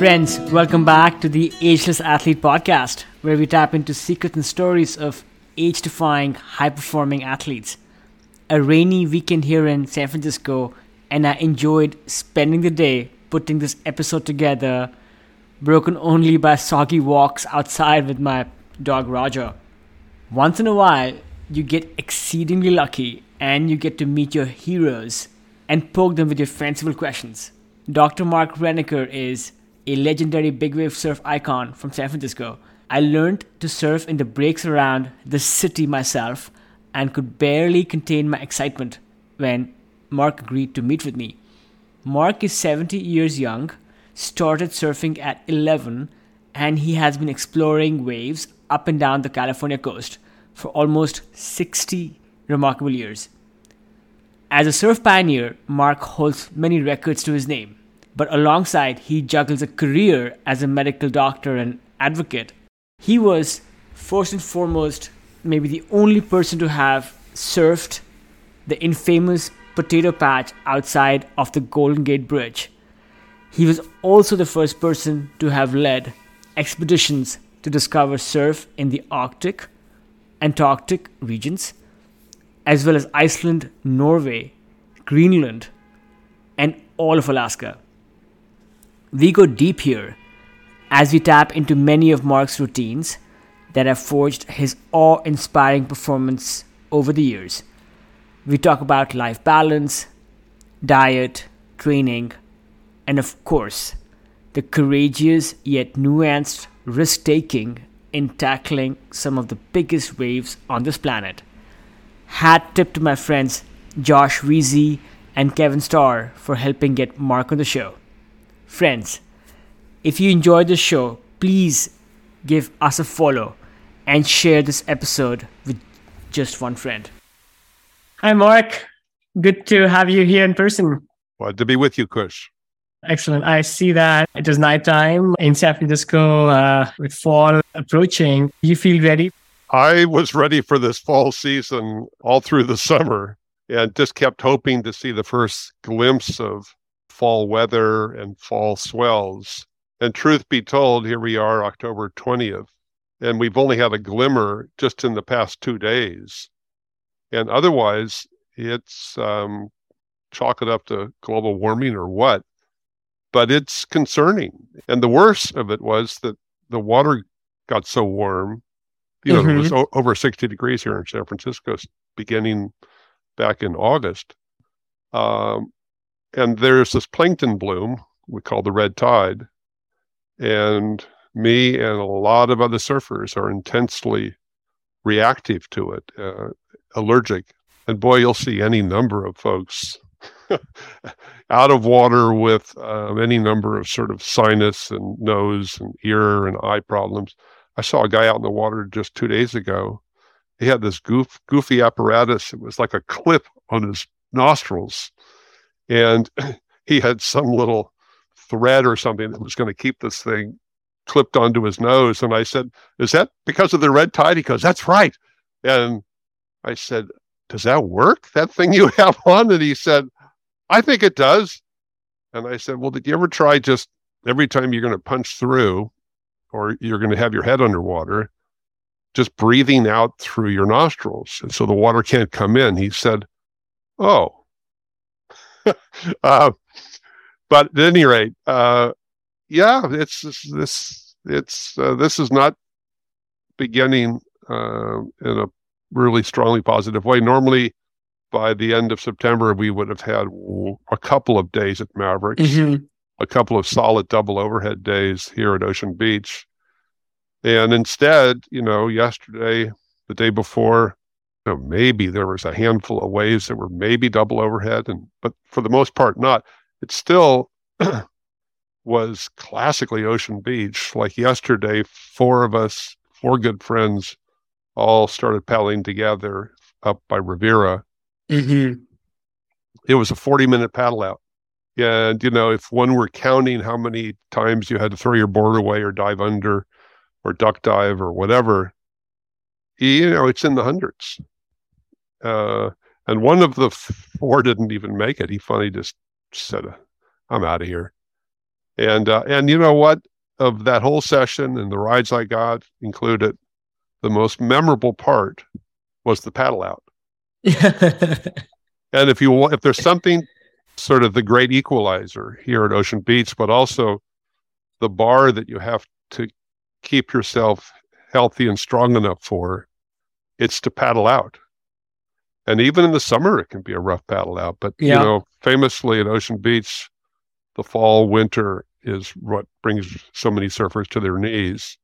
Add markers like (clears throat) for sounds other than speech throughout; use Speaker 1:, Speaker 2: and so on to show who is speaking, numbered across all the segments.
Speaker 1: Friends, welcome back to the Ageless Athlete Podcast, where we tap into secrets and stories of age defying, high performing athletes. A rainy weekend here in San Francisco, and I enjoyed spending the day putting this episode together, broken only by soggy walks outside with my dog Roger. Once in a while, you get exceedingly lucky and you get to meet your heroes and poke them with your fanciful questions. Dr. Mark Renneker is a legendary big wave surf icon from San Francisco. I learned to surf in the breaks around the city myself and could barely contain my excitement when Mark agreed to meet with me. Mark is 70 years young, started surfing at 11, and he has been exploring waves up and down the California coast for almost 60 remarkable years. As a surf pioneer, Mark holds many records to his name, but alongside, he juggles a career as a medical doctor and advocate. He was, first and foremost, maybe the only person to have surfed the infamous potato patch outside of the Golden Gate Bridge. He was also the first person to have led expeditions to discover surf in the Arctic, Antarctic regions, as well as Iceland, Norway, Greenland, and all of Alaska. We go deep here as we tap into many of Mark's routines that have forged his awe inspiring performance over the years. We talk about life balance, diet, training, and of course, the courageous yet nuanced risk taking in tackling some of the biggest waves on this planet. Hat tip to my friends Josh Wiese and Kevin Starr for helping get Mark on the show. Friends, if you enjoyed the show, please give us a follow and share this episode with just one friend. Hi, Mark. Good to have you here in person.
Speaker 2: Glad to be with you, Kush.
Speaker 1: Excellent. I see that it is nighttime in San Francisco uh, with fall approaching. You feel ready?
Speaker 2: I was ready for this fall season all through the summer and just kept hoping to see the first glimpse of fall weather and fall swells. And truth be told, here we are, October 20th, and we've only had a glimmer just in the past two days. And otherwise, it's um, chalk it up to global warming or what but it's concerning. And the worst of it was that the water got so warm. You know, mm-hmm. it was o- over 60 degrees here in San Francisco beginning back in August. Um, and there's this plankton bloom we call the red tide. And me and a lot of other surfers are intensely reactive to it, uh, allergic. And boy, you'll see any number of folks (laughs) out of water with uh, any number of sort of sinus and nose and ear and eye problems. I saw a guy out in the water just two days ago. He had this goof, goofy apparatus. It was like a clip on his nostrils. And (clears throat) he had some little thread or something that was going to keep this thing clipped onto his nose. And I said, Is that because of the red tide? He goes, That's right. And I said, Does that work? That thing you (laughs) have on? And he said, I think it does. And I said, Well, did you ever try just every time you're going to punch through or you're going to have your head underwater, just breathing out through your nostrils? And so the water can't come in. He said, Oh. Uh, (laughs) but at any rate, uh, yeah, it's this, it's, uh, this is not beginning uh, in a really strongly positive way. Normally, by the end of September, we would have had a couple of days at Mavericks, mm-hmm. a couple of solid double overhead days here at Ocean Beach. And instead, you know, yesterday, the day before, know, maybe there was a handful of waves that were maybe double overhead, and but for the most part, not. It still (clears throat) was classically Ocean Beach. Like yesterday, four of us, four good friends, all started paddling together up by Riviera
Speaker 1: Mm-hmm.
Speaker 2: It was a 40 minute paddle out. And, you know, if one were counting how many times you had to throw your board away or dive under or duck dive or whatever, you know, it's in the hundreds. Uh, and one of the four didn't even make it. He finally just said, I'm out of here. And uh, and you know what? Of that whole session and the rides I got included, the most memorable part was the paddle out. (laughs) and if you if there's something sort of the great equalizer here at Ocean Beach, but also the bar that you have to keep yourself healthy and strong enough for, it's to paddle out. And even in the summer, it can be a rough paddle out. But yeah. you know, famously at Ocean Beach, the fall winter is what brings so many surfers to their knees.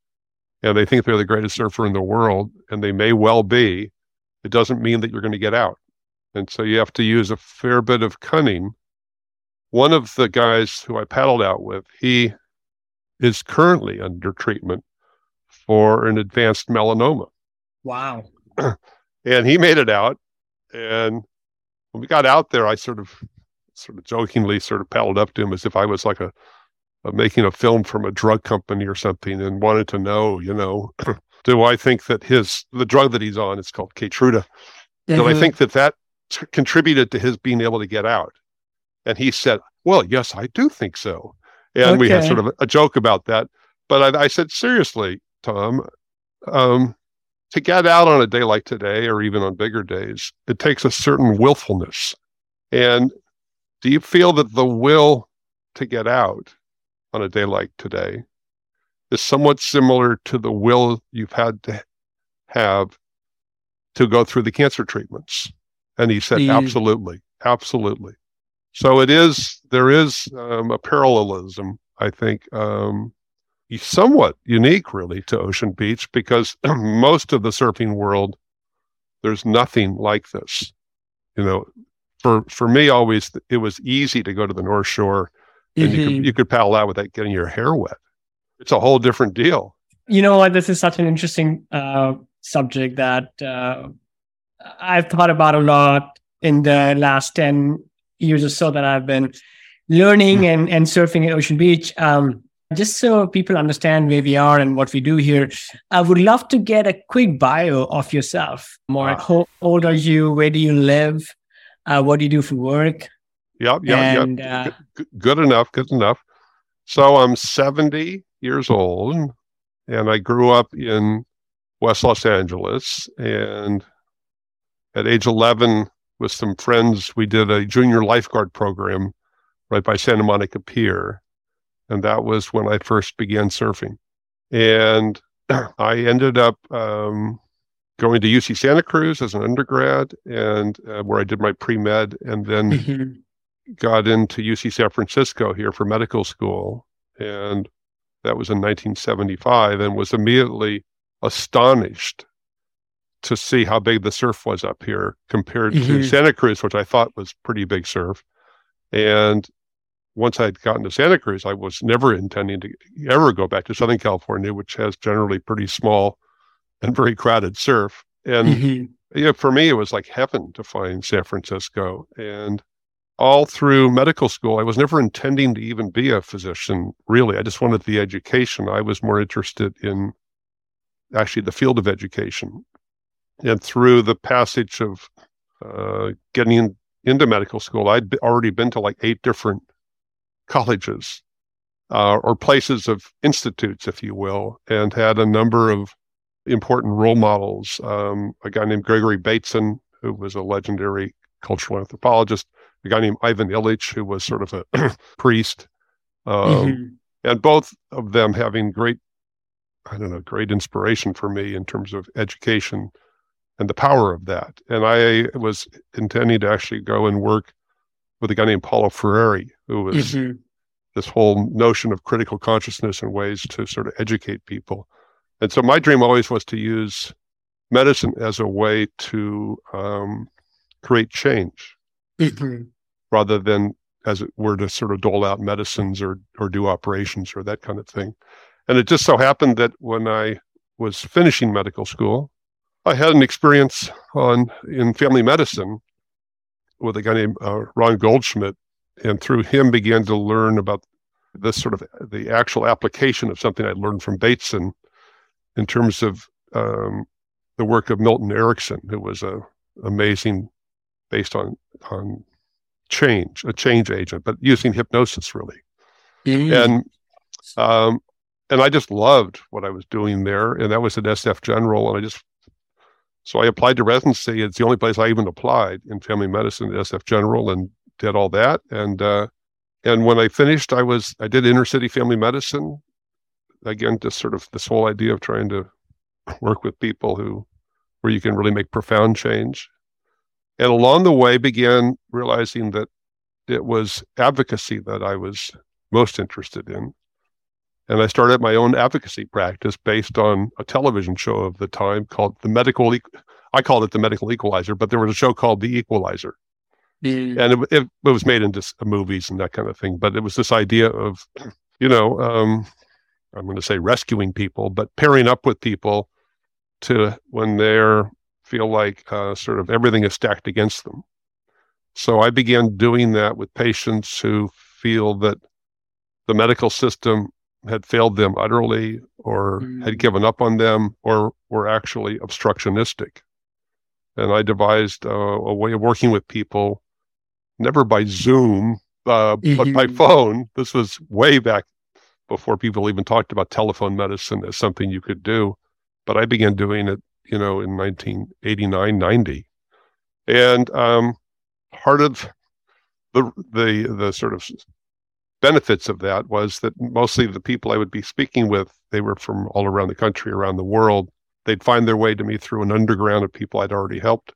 Speaker 2: And they think they're the greatest surfer in the world, and they may well be. It doesn't mean that you're going to get out. And so you have to use a fair bit of cunning. One of the guys who I paddled out with, he is currently under treatment for an advanced melanoma.
Speaker 1: Wow. (clears throat)
Speaker 2: and he made it out. And when we got out there, I sort of sort of jokingly sort of paddled up to him as if I was like a, a making a film from a drug company or something and wanted to know, you know, (clears throat) do I think that his the drug that he's on, is called Keytruda. Mm-hmm. Do I mm-hmm. think that that t- contributed to his being able to get out? And he said, "Well, yes, I do think so." And okay. we had sort of a, a joke about that. But I, I said, seriously, Tom, um, to get out on a day like today, or even on bigger days, it takes a certain willfulness. And do you feel that the will to get out on a day like today is somewhat similar to the will you've had to have to go through the cancer treatments? And he said, absolutely, absolutely. So it is, there is um, a parallelism, I think, um, somewhat unique really to Ocean Beach because (clears throat) most of the surfing world, there's nothing like this. You know, for for me, always it was easy to go to the North Shore, and mm-hmm. you could you could paddle out without getting your hair wet. It's a whole different deal.
Speaker 3: You know what? This is such an interesting uh, subject that uh, I've thought about a lot in the last ten years or so that I've been learning mm. and and surfing at Ocean Beach. Um, just so people understand where we are and what we do here, I would love to get a quick bio of yourself. More, wow. how old are you? Where do you live? Uh, what do you do for work?
Speaker 2: Yep, yep, and, yep. Uh, good, good enough, good enough. So I'm 70 years old, and I grew up in West Los Angeles. And at age 11, with some friends, we did a junior lifeguard program right by Santa Monica Pier and that was when I first began surfing. And I ended up um, going to UC Santa Cruz as an undergrad, and uh, where I did my pre med, and then mm-hmm. got into UC San Francisco here for medical school, and that was in 1975, and was immediately astonished to see how big the surf was up here compared mm-hmm. to Santa Cruz, which I thought was pretty big surf. And once I'd gotten to Santa Cruz, I was never intending to ever go back to Southern California, which has generally pretty small and very crowded surf. And mm-hmm. yeah, for me, it was like heaven to find San Francisco. And all through medical school, I was never intending to even be a physician, really. I just wanted the education. I was more interested in actually the field of education. And through the passage of uh, getting in, into medical school, I'd already been to like eight different colleges uh, or places of institutes, if you will, and had a number of important role models. Um, a guy named Gregory Bateson, who was a legendary cultural anthropologist, a guy named Ivan Illich, who was sort of a (clears throat) priest, um, mm-hmm. and both of them having great, I don't know, great inspiration for me in terms of education and the power of that. And I was intending to actually go and work with a guy named Paulo Freire, who was mm-hmm. this whole notion of critical consciousness and ways to sort of educate people. And so my dream always was to use medicine as a way to um, create change mm-hmm. rather than as it were to sort of dole out medicines or or do operations or that kind of thing. And it just so happened that when I was finishing medical school, I had an experience on in family medicine with a guy named uh, Ron Goldschmidt, and through him began to learn about this sort of the actual application of something I learned from Bateson in terms of um, the work of Milton Erickson, who was a amazing based on on change, a change agent, but using hypnosis really. Mm-hmm. And um, and I just loved what I was doing there, and that was at SF General, and I just so I applied to residency. It's the only place I even applied in family medicine at SF General, and did all that. And uh, and when I finished, I was I did inner city family medicine. Again, just sort of this whole idea of trying to work with people who where you can really make profound change. And along the way, began realizing that it was advocacy that I was most interested in. And I started my own advocacy practice based on a television show of the time called The Medical, e- I called it The Medical Equalizer, but there was a show called The Equalizer. Mm. And it, it, it, was made into movies and that kind of thing. But it was this idea of, you know, um, I'm going to say rescuing people, but pairing up with people to when they're feel like uh, sort of everything is stacked against them. So I began doing that with patients who feel that the medical system had failed them utterly or mm. had given up on them or were actually obstructionistic. And I devised a, a way of working with people, never by Zoom, uh, but by mm-hmm. phone. This was way back before people even talked about telephone medicine as something you could do. But I began doing it, you know, in 1989, 90. And um, part of the the the sort of benefits of that was that mostly the people I would be speaking with, they were from all around the country, around the world. They'd find their way to me through an underground of people I'd already helped.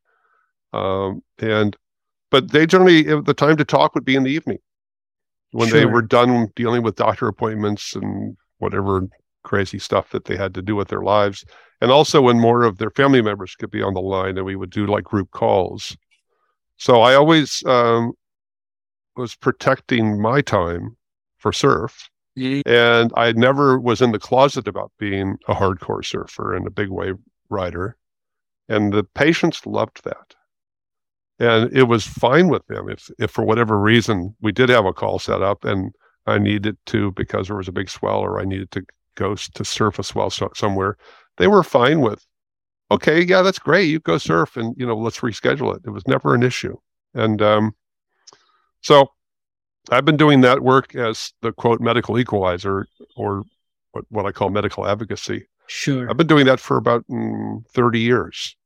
Speaker 2: Um, and, but they generally, the time to talk would be in the evening when sure. they were done dealing with doctor appointments and whatever crazy stuff that they had to do with their lives. And also when more of their family members could be on the line and we would do like group calls. So I always um, was protecting my time for surf. And I never was in the closet about being a hardcore surfer and a big wave rider. And the patients loved that. And it was fine with them if, if for whatever reason we did have a call set up and I needed to because there was a big swell or I needed to go to surf a swell so, somewhere. They were fine with, okay, yeah, that's great. You go surf and, you know, let's reschedule it. It was never an issue. And um, so I've been doing that work as the quote medical equalizer or what, what I call medical advocacy.
Speaker 3: Sure.
Speaker 2: I've been doing that for about mm, 30 years.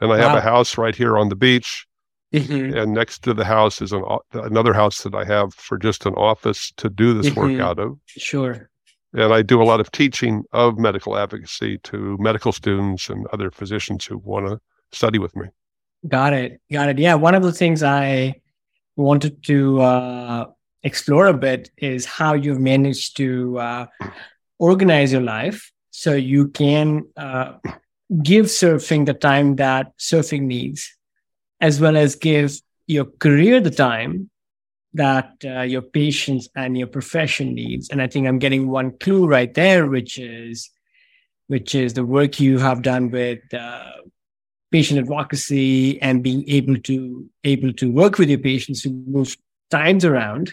Speaker 2: And I wow. have a house right here on the beach. Mm-hmm. And next to the house is an, another house that I have for just an office to do this mm-hmm. work out of.
Speaker 3: Sure.
Speaker 2: And I do a lot of teaching of medical advocacy to medical students and other physicians who want to study with me.
Speaker 3: Got it. Got it. Yeah. One of the things I wanted to uh, explore a bit is how you've managed to uh, organize your life so you can uh, give surfing the time that surfing needs, as well as give your career the time that uh, your patients and your profession needs. And I think I'm getting one clue right there, which is which is the work you have done with uh, patient advocacy and being able to able to work with your patients to move times around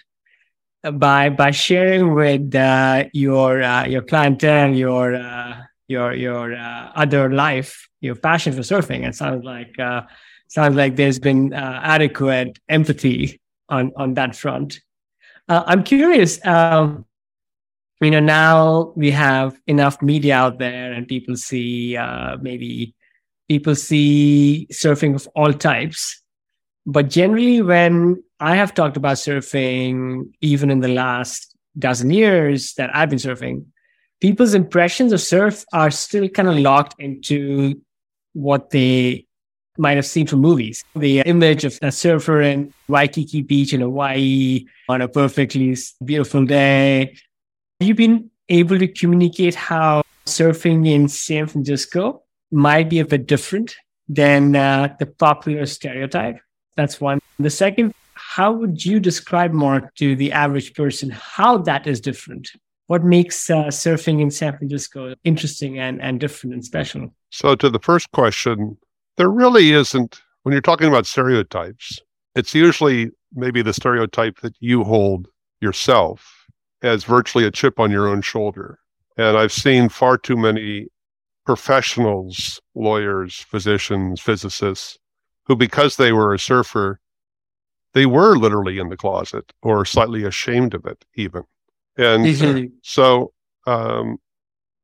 Speaker 3: by by sharing with uh, your uh, your clientele your uh, your your uh, other life your passion for surfing it sounds like uh, sounds like there's been uh, adequate empathy on on that front i'm curious um, you know now we have enough media out there and people see maybe people see surfing of all types. But generally, when I have talked about surfing, even in the last dozen years that I've been surfing, people's impressions of surf are still kind of locked into what they might have seen from movies. The image of a surfer in Waikiki Beach in Hawaii on a perfectly beautiful day. Have you been able to communicate how surfing in San Francisco might be a bit different than uh, the popular stereotype. That's one. The second, how would you describe, Mark, to the average person how that is different? What makes uh, surfing in San Francisco interesting and, and different and special?
Speaker 2: So, to the first question, there really isn't, when you're talking about stereotypes, it's usually maybe the stereotype that you hold yourself as virtually a chip on your own shoulder. And I've seen far too many professionals, lawyers, physicians, physicists, who, because they were a surfer, they were literally in the closet or slightly ashamed of it, even. And (laughs) so, um,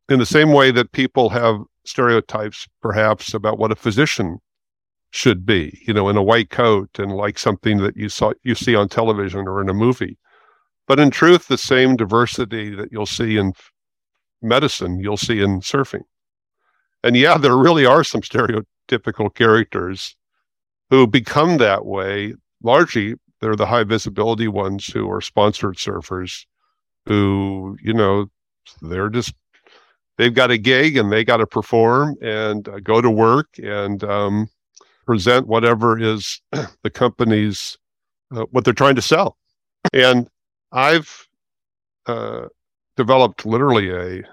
Speaker 2: in the same way that people have stereotypes, perhaps, about what a physician should be, you know, in a white coat and like something that you saw you see on television or in a movie. But in truth, the same diversity that you'll see in medicine, you'll see in surfing. And yeah, there really are some stereotypical characters who become that way. Largely, they're the high visibility ones who are sponsored surfers who, you know, they're just, they've got a gig and they got to perform and uh, go to work and um, present whatever is (clears throat) the company's, uh, what they're trying to sell. And I've uh, developed literally a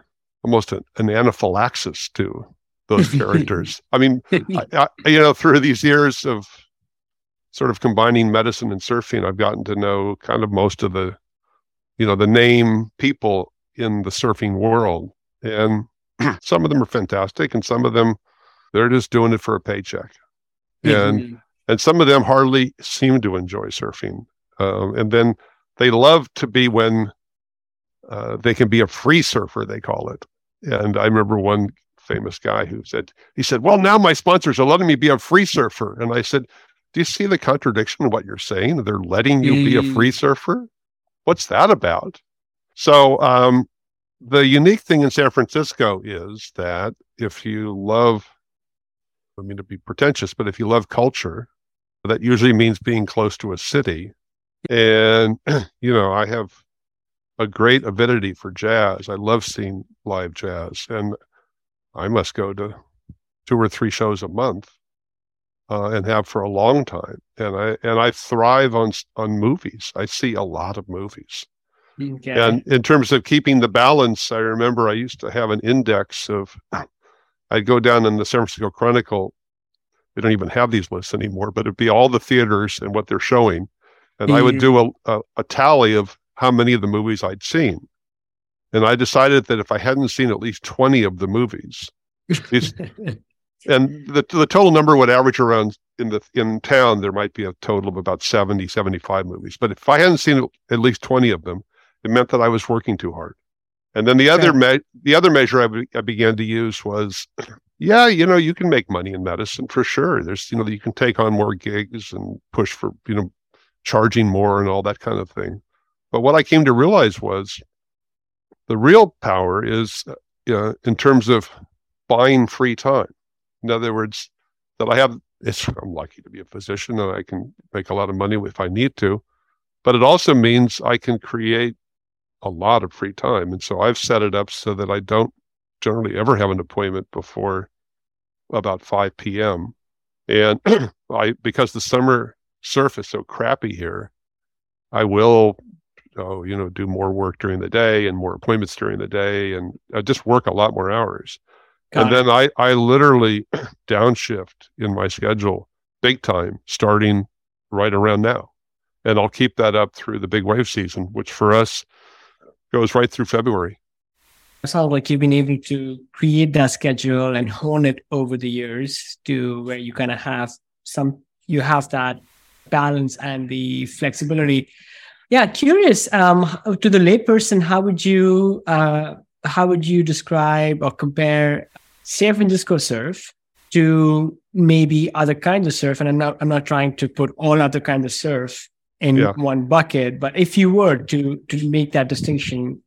Speaker 2: almost an, an anaphylaxis to those (laughs) characters. I mean, I, I, you know, through these years of sort of combining medicine and surfing, I've gotten to know kind of most of the, you know, the name people in the surfing world, and (clears throat) some of them are fantastic, and some of them they're just doing it for a paycheck, and mm-hmm. and some of them hardly seem to enjoy surfing, um, and then they love to be when uh, they can be a free surfer, they call it. And I remember one famous guy who said, he said, Well, now my sponsors are letting me be a free surfer. And I said, Do you see the contradiction in what you're saying? They're letting you be a mm. free surfer? What's that about? So, um, the unique thing in San Francisco is that if you love, I mean to be pretentious, but if you love culture, that usually means being close to a city. And, (clears throat) you know, I have a great avidity for jazz. I love seeing live jazz, and I must go to two or three shows a month, uh, and have for a long time. And I and I thrive on on movies. I see a lot of movies. Okay. And in terms of keeping the balance, I remember I used to have an index of. (clears throat) I'd go down in the San Francisco Chronicle. They don't even have these lists anymore, but it'd be all the theaters and what they're showing, and. I would do a, a, a tally of how many of the movies I'd seen. And I decided that if I hadn't seen at least 20 of the movies, (laughs) and the, the total number would average around in the in town, there might be a total of about 70, 75 movies. But if I hadn't seen at least 20 of them, it meant that I was working too hard. And then the other me- the other measure I, be- I began to use was, (clears throat) yeah, you know, you can make money in medicine for sure. There's, you know, you can take on more gigs and push for, you know, charging more and all that kind of thing. But what I came to realize was the real power is uh, in terms of buying free time. In other words, that I have, it's, I'm lucky to be a physician and I can make a lot of money if I need to, but it also means I can create a lot of free time. And so I've set it up so that I don't generally ever have an appointment before about 5 p.m. And (clears throat) I, because the summer surf is so crappy here, I will oh, you know, do more work during the day and more appointments during the day and uh, just work a lot more hours. Got and it. then I, I literally (clears throat) downshift in my schedule big time starting right around now. And I'll keep that up through the big wave season, which for us goes right through February.
Speaker 3: It sounds like you've been able to create that schedule and hone it over the years to where you kind of have some, you have that balance and the flexibility yeah, curious. Um, to the layperson, how would you uh, how would you describe or compare San Francisco surf to maybe other kinds of surf? And I'm not I'm not trying to put all other kinds of surf in yeah. one bucket, but if you were to to make that distinction,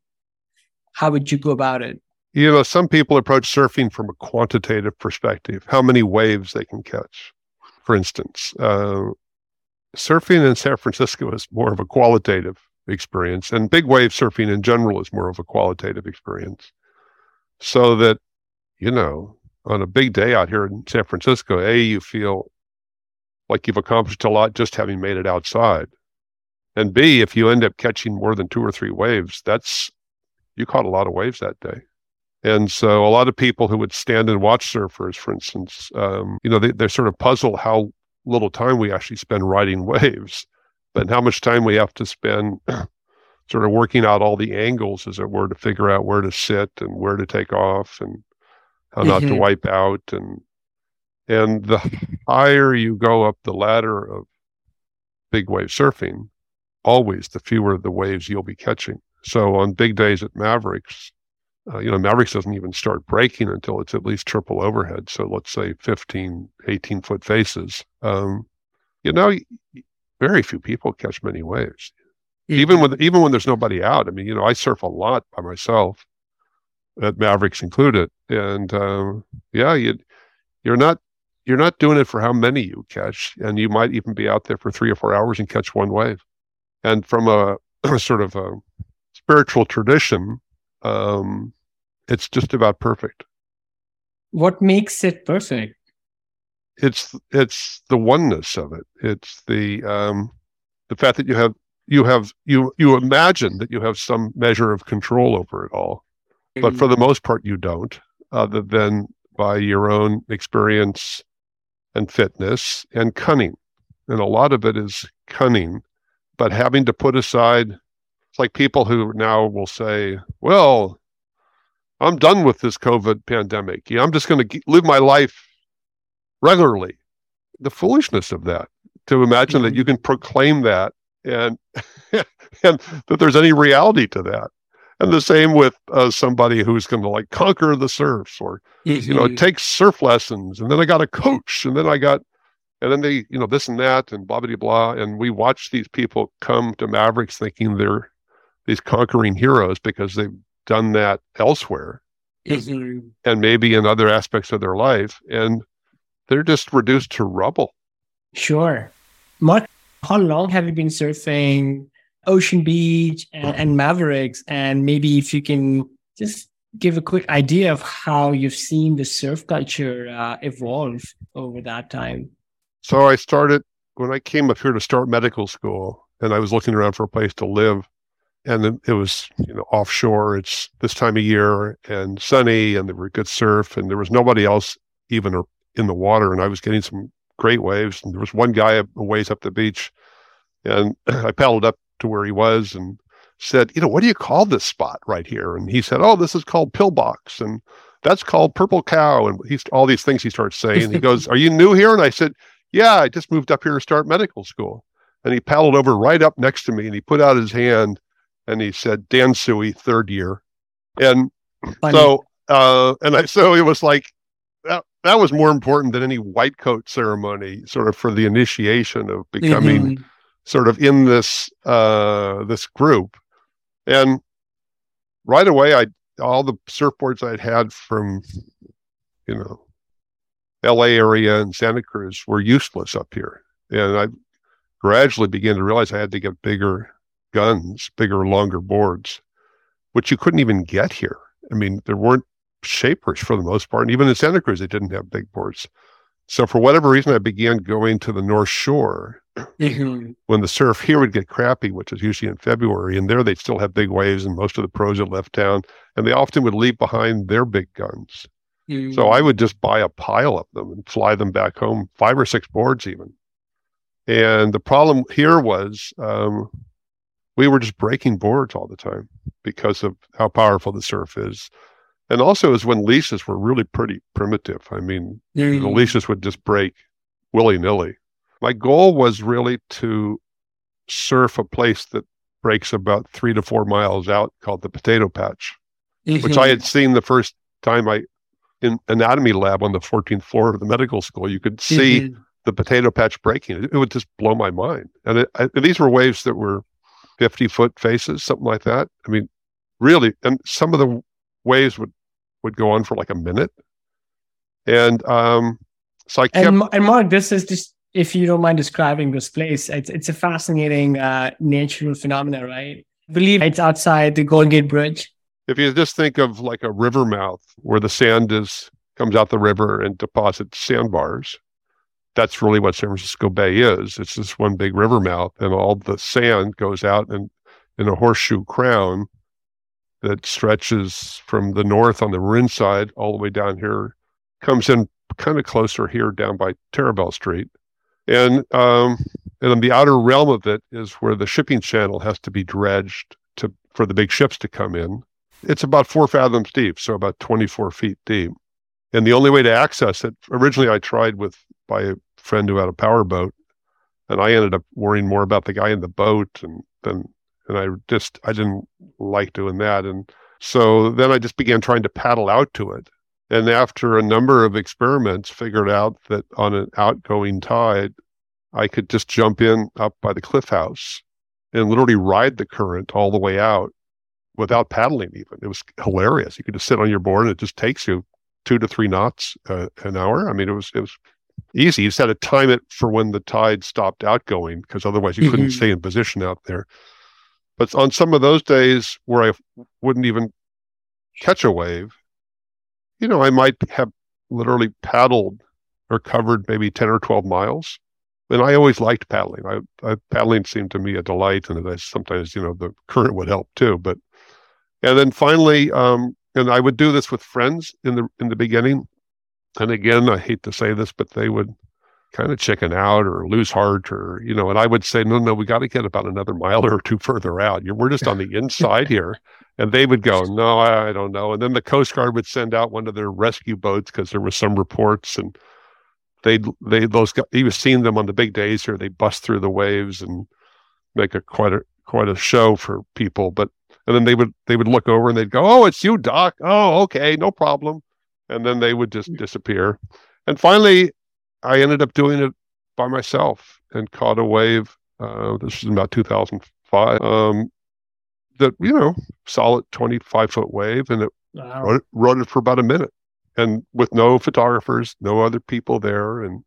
Speaker 3: how would you go about it?
Speaker 2: You know, some people approach surfing from a quantitative perspective, how many waves they can catch. For instance, uh, surfing in San Francisco is more of a qualitative experience, and big wave surfing in general is more of a qualitative experience. So that, you know, on a big day out here in San Francisco, A, you feel like you've accomplished a lot just having made it outside. And B, if you end up catching more than two or three waves, that's, you caught a lot of waves that day. And so a lot of people who would stand and watch surfers, for instance, um, you know, they, they're sort of puzzled how little time we actually spend riding (laughs) waves, but how much time we have to spend (clears throat) sort of working out all the angles, as it were, to figure out where to sit and where to take off and how mm-hmm. not to mm-hmm. wipe out. And and the higher you go up the ladder of big wave surfing, always the fewer the waves you'll be catching. So on big days at Mavericks, uh, you know, Mavericks doesn't even start breaking until it's at least triple overhead. So let's say 15, 18 foot faces. Um, you know, very few people catch many waves. Mm-hmm. Even when even when there's nobody out. I mean, you know, I surf a lot by myself, at Mavericks included, and um, yeah, you you're not you're not doing it for how many you catch, and you might even be out there for three or four hours and catch one wave. And from a, (clears throat) a sort of a spiritual tradition, um, it's just about perfect.
Speaker 3: What makes it perfect?
Speaker 2: It's it's the oneness of it. It's the um, the fact that you have you have you you imagine that you have some measure of control over it all, but for the most part you don't, other than by your own experience and fitness and cunning. And a lot of it is cunning, but having to put aside, it's like people who now will say, well, I'm done with this COVID pandemic. Yeah, I'm just going to live my life regularly. The foolishness of that, to imagine mm-hmm. that you can proclaim that and (laughs) and that there's any reality to that. And the same with uh, somebody who's going to like conquer the surf or, mm-hmm. you know, mm-hmm. take surf lessons. And then I got a coach and then I got, and then they, you know, this and that and blah, blah, blah. And we watch these people come to Mavericks thinking they're these conquering heroes because they've done that elsewhere mm-hmm. and maybe in other aspects of their life. And they're just reduced to rubble.
Speaker 3: Sure. Mark, how long have you been surfing Ocean Beach and, and Mavericks? And maybe if you can just give a quick idea of how you've seen the surf culture uh, evolve over that time.
Speaker 2: So I started when I came up here to start medical school, and I was looking around for a place to live, and it was you know offshore. It's this time of year and sunny, and there were good surf, and there was nobody else even in the water, and I was getting some great waves. And there was one guy a ways up the beach, and (clears throat) I paddled up to where he was and said, you know, what do you call this spot right here? And he said, oh, this is called Pillbox, and that's called Purple Cow, and he's all these things he starts saying. he goes, are you new here? And I said, yeah, I just moved up here to start medical school. And he paddled over right up next to me, and he put out his hand, and he said, Dan Suey, third year, and Funny. so uh, and I so it was like that was more important than any white coat ceremony, sort of for the initiation of becoming. Mm-hmm sort of in this uh, this group, and right away, I all the surfboards I'd had from you know L.A. area and Santa Cruz were useless up here, and I gradually began to realize I had to get bigger guns, bigger, longer boards, which you couldn't even get here. I mean, there weren't shapers for the most part, and even in Santa Cruz, they didn't have big boards. So for whatever reason, I began going to the North Shore mm-hmm. when the surf here would get crappy, which is usually in February, and there they'd still have big waves, and most of the pros had left town, and they often would leave behind their big guns. Mm-hmm. So I would just buy a pile of them and fly them back home, five or six boards even. And the problem here was um, we were just breaking boards all the time because of how powerful the surf is and also is when leashes were really pretty primitive. I mean, mm. the leashes would just break willy nilly. My goal was really to surf a place that breaks about three to four miles out called the Potato Patch, mm-hmm. which I had seen the first time I in anatomy lab on the 14th floor of the medical school. You could see mm-hmm. the potato patch breaking. It, would just blow my mind. And it, I, these were waves that were 50 foot faces, something like that. I mean, really, and some of the waves would would go on for like a minute. And um, so I kept.
Speaker 3: And, and Mark, this is just if you don't mind describing this place, it's it's a fascinating uh, natural phenomena, right? I believe it's outside the Golden Gate Bridge.
Speaker 2: If you just think of like a river mouth where the sand is comes out the river and deposits sandbars, that's really what San Francisco Bay is. It's this one big river mouth, and all the sand goes out and in a horseshoe crown that stretches from the north on the Marin side all the way down here, comes in kind of closer here down by Taraval Street. And um, and in the outer realm of it is where the shipping channel has to be dredged to for the big ships to come in. It's about four fathoms deep, so about 24 feet deep. And the only way to access it, originally I tried with by a friend who had a power boat, and I ended up worrying more about the guy in the boat and than and I just I didn't like doing that, and so then I just began trying to paddle out to it, and after a number of experiments, figured out that on an outgoing tide, I could just jump in up by the cliff house and literally ride the current all the way out without paddling even. It was hilarious. You could just sit on your board and it just takes you two to three knots uh, an hour. I mean, it was it was easy. You just had to time it for when the tide stopped outgoing because otherwise you couldn't mm-hmm. stay in position out there. But on some of those days where I wouldn't even catch a wave, you know, I might have literally paddled or covered maybe 10 or 12 miles. And I always liked paddling. I, I paddling seemed to me a delight. And I, sometimes, you know, the current would help too. But, and then finally, um, and I would do this with friends in the in the beginning. And again, I hate to say this, but they would kind of chicken out or lose heart or you know and i would say no no we got to get about another mile or two (laughs) further out we're just on the inside here and they would go no I, don't know and then the coast guard would send out one of their rescue boats because there was some reports and they they those he was seeing them on the big days here they bust through the waves and make a quite a quite a show for people but and then they would they would look over and they'd go, "Oh, it's you, Doc. Oh, okay, no problem." And then they would just mm. disappear. And finally, I ended up doing it by myself and caught a wave. Uh, this was about 2005. Um, that you know, solid 25 foot wave, and it wow. rode, rode it for about a minute, and with no photographers, no other people there, and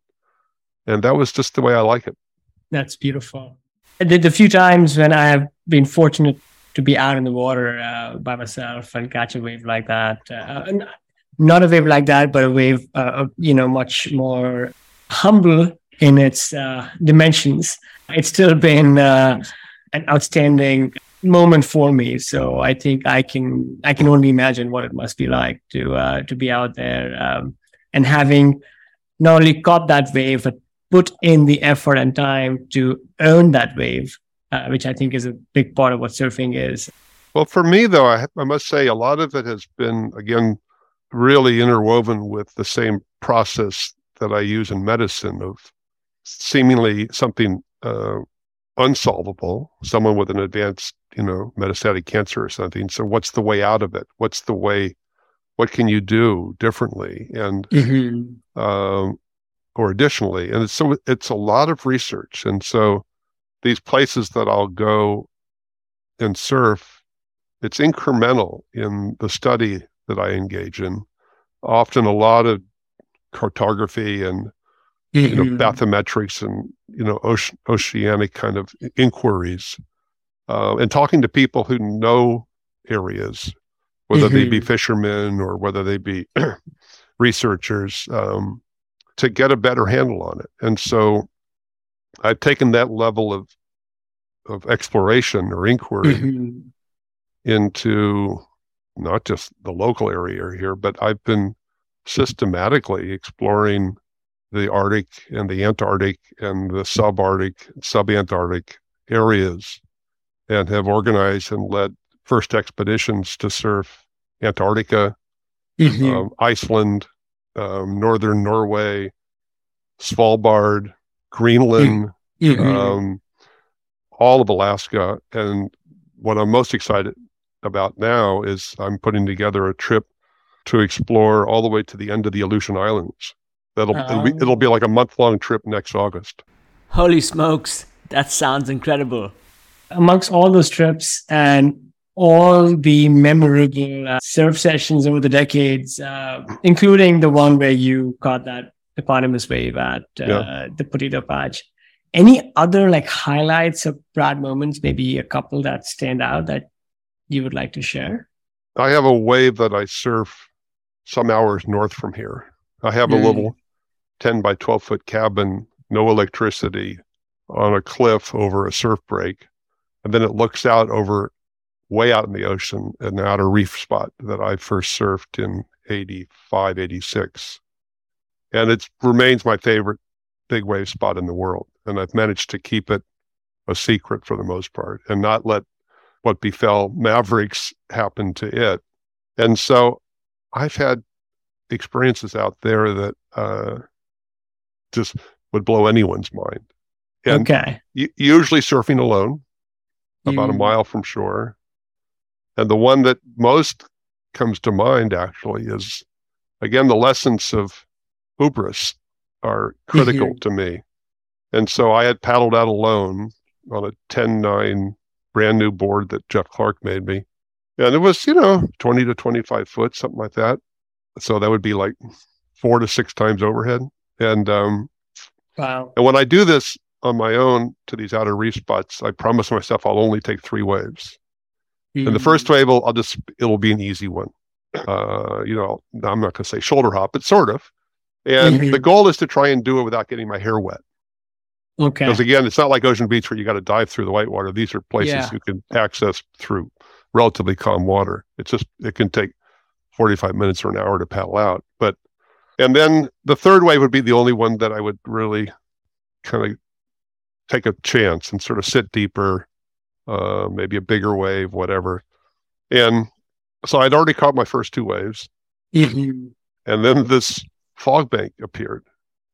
Speaker 2: and that was just the way I like it.
Speaker 3: That's beautiful. The, the few times when I have been fortunate to be out in the water uh, by myself and catch a wave like that. Uh, not a wave like that, but a wave, uh, you know, much more humble in its uh, dimensions. It's still been uh, an outstanding moment for me. So I think I can I can only imagine what it must be like to uh, to be out there um, and having not only caught that wave but put in the effort and time to earn that wave uh, which I think is a big part of what surfing is.
Speaker 2: Well, for me, though, I, I must say a lot of it has been, again, really interwoven with the same process that I use in medicine of seemingly something uh, unsolvable, someone with an advanced, you know, metastatic cancer or something. So, what's the way out of it? What's the way? What can you do differently? And mm-hmm. um, or additionally, and so it's a lot of research, and so these places that I'll go and surf, it's incremental in the study that I engage in. Often a lot of cartography and mm-hmm. you know mm-hmm. bathymetrics and you know ocean, oceanic kind of inquiries, uh, and talking to people who know areas, whether mm-hmm. they be mm-hmm. fishermen or whether they be (clears throat) researchers, um, to get a better handle on it. And so I've taken that level of of exploration or inquiry mm-hmm. into not just the local area here, but I've been systematically exploring the Arctic and the Antarctic and the subarctic, subantarctic areas and have organized and led first expeditions to surf Antarctica, mm-hmm. um, Iceland, um, northern Norway, Svalbard, Greenland, mm-hmm. um, all of Alaska. And what I'm most excited about now is I'm putting together a trip to explore all the way to the end of the Aleutian Islands. That'll it'll, be, it'll be like a month long trip next August.
Speaker 1: Holy smokes, that sounds incredible!
Speaker 3: Amongst all those trips and all the memorable uh, surf sessions over the decades, uh, including the one where you caught that eponymous wave at uh, yeah. the Potato Patch. Any other like highlights or proud moments, maybe a couple that stand out that you would like to share?
Speaker 2: I have a wave that I surf some hours north from here. I have mm. a little 10 by 12 foot cabin, no electricity on a cliff over a surf break. And then it looks out over way out in the ocean an outer reef spot that I first surfed in 85, 86 and it remains my favorite big wave spot in the world. And I've managed to keep it a secret for the most part and not let what befell Mavericks happen to it. And so I've had experiences out there that uh, just would blow anyone's mind. And
Speaker 3: okay.
Speaker 2: usually surfing alone. about a mile from shore. And the one that most comes to mind actually is again the lessons of hubris are (laughs) critical to me. And so I had paddled out alone on a 10-9 brand new board that Jeff Clark made me. And it was, you know, 20 to 25 foot, something like that. So that would be like four to six times overhead. And um,
Speaker 3: Wow.
Speaker 2: and when I do this on my own to these outer reef spots, I promise myself I'll only take three waves. And the first wave, will, I'll just it'll be an easy one. Uh, you know, I'm not going to say shoulder hop, but sort of. And
Speaker 3: Mhm.
Speaker 2: the goal is to try and do it without getting my hair wet.
Speaker 3: Okay.
Speaker 2: Because again, it's not like Ocean Beach where you got to dive through the whitewater. These are places
Speaker 1: Yeah.
Speaker 2: you can access through relatively calm water. It's just it can take 45 minutes or an hour to paddle out. But and then the third wave would be the only one that I would really kind of take a chance and sort of sit deeper, uh, maybe a bigger wave, whatever. And so I'd already caught my first two waves.
Speaker 3: Mhm.
Speaker 2: And then this fog bank appeared.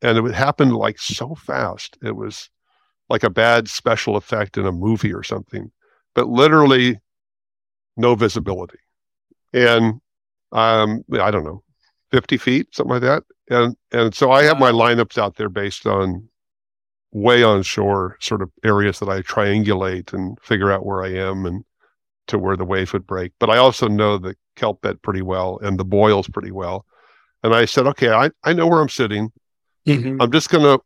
Speaker 2: And it happened like so fast. It was like a bad special effect in a movie or something, but literally no visibility. And um, I don't know, 50 feet, something like that. And and so I have my lineups out there based on way on shore sort of areas that I triangulate and figure out where I am and to where the wave would break. But I also know the kelp bed pretty well and the boils pretty well. And I said, okay, I, I know where I'm sitting.
Speaker 3: Mhm.
Speaker 2: I'm just going to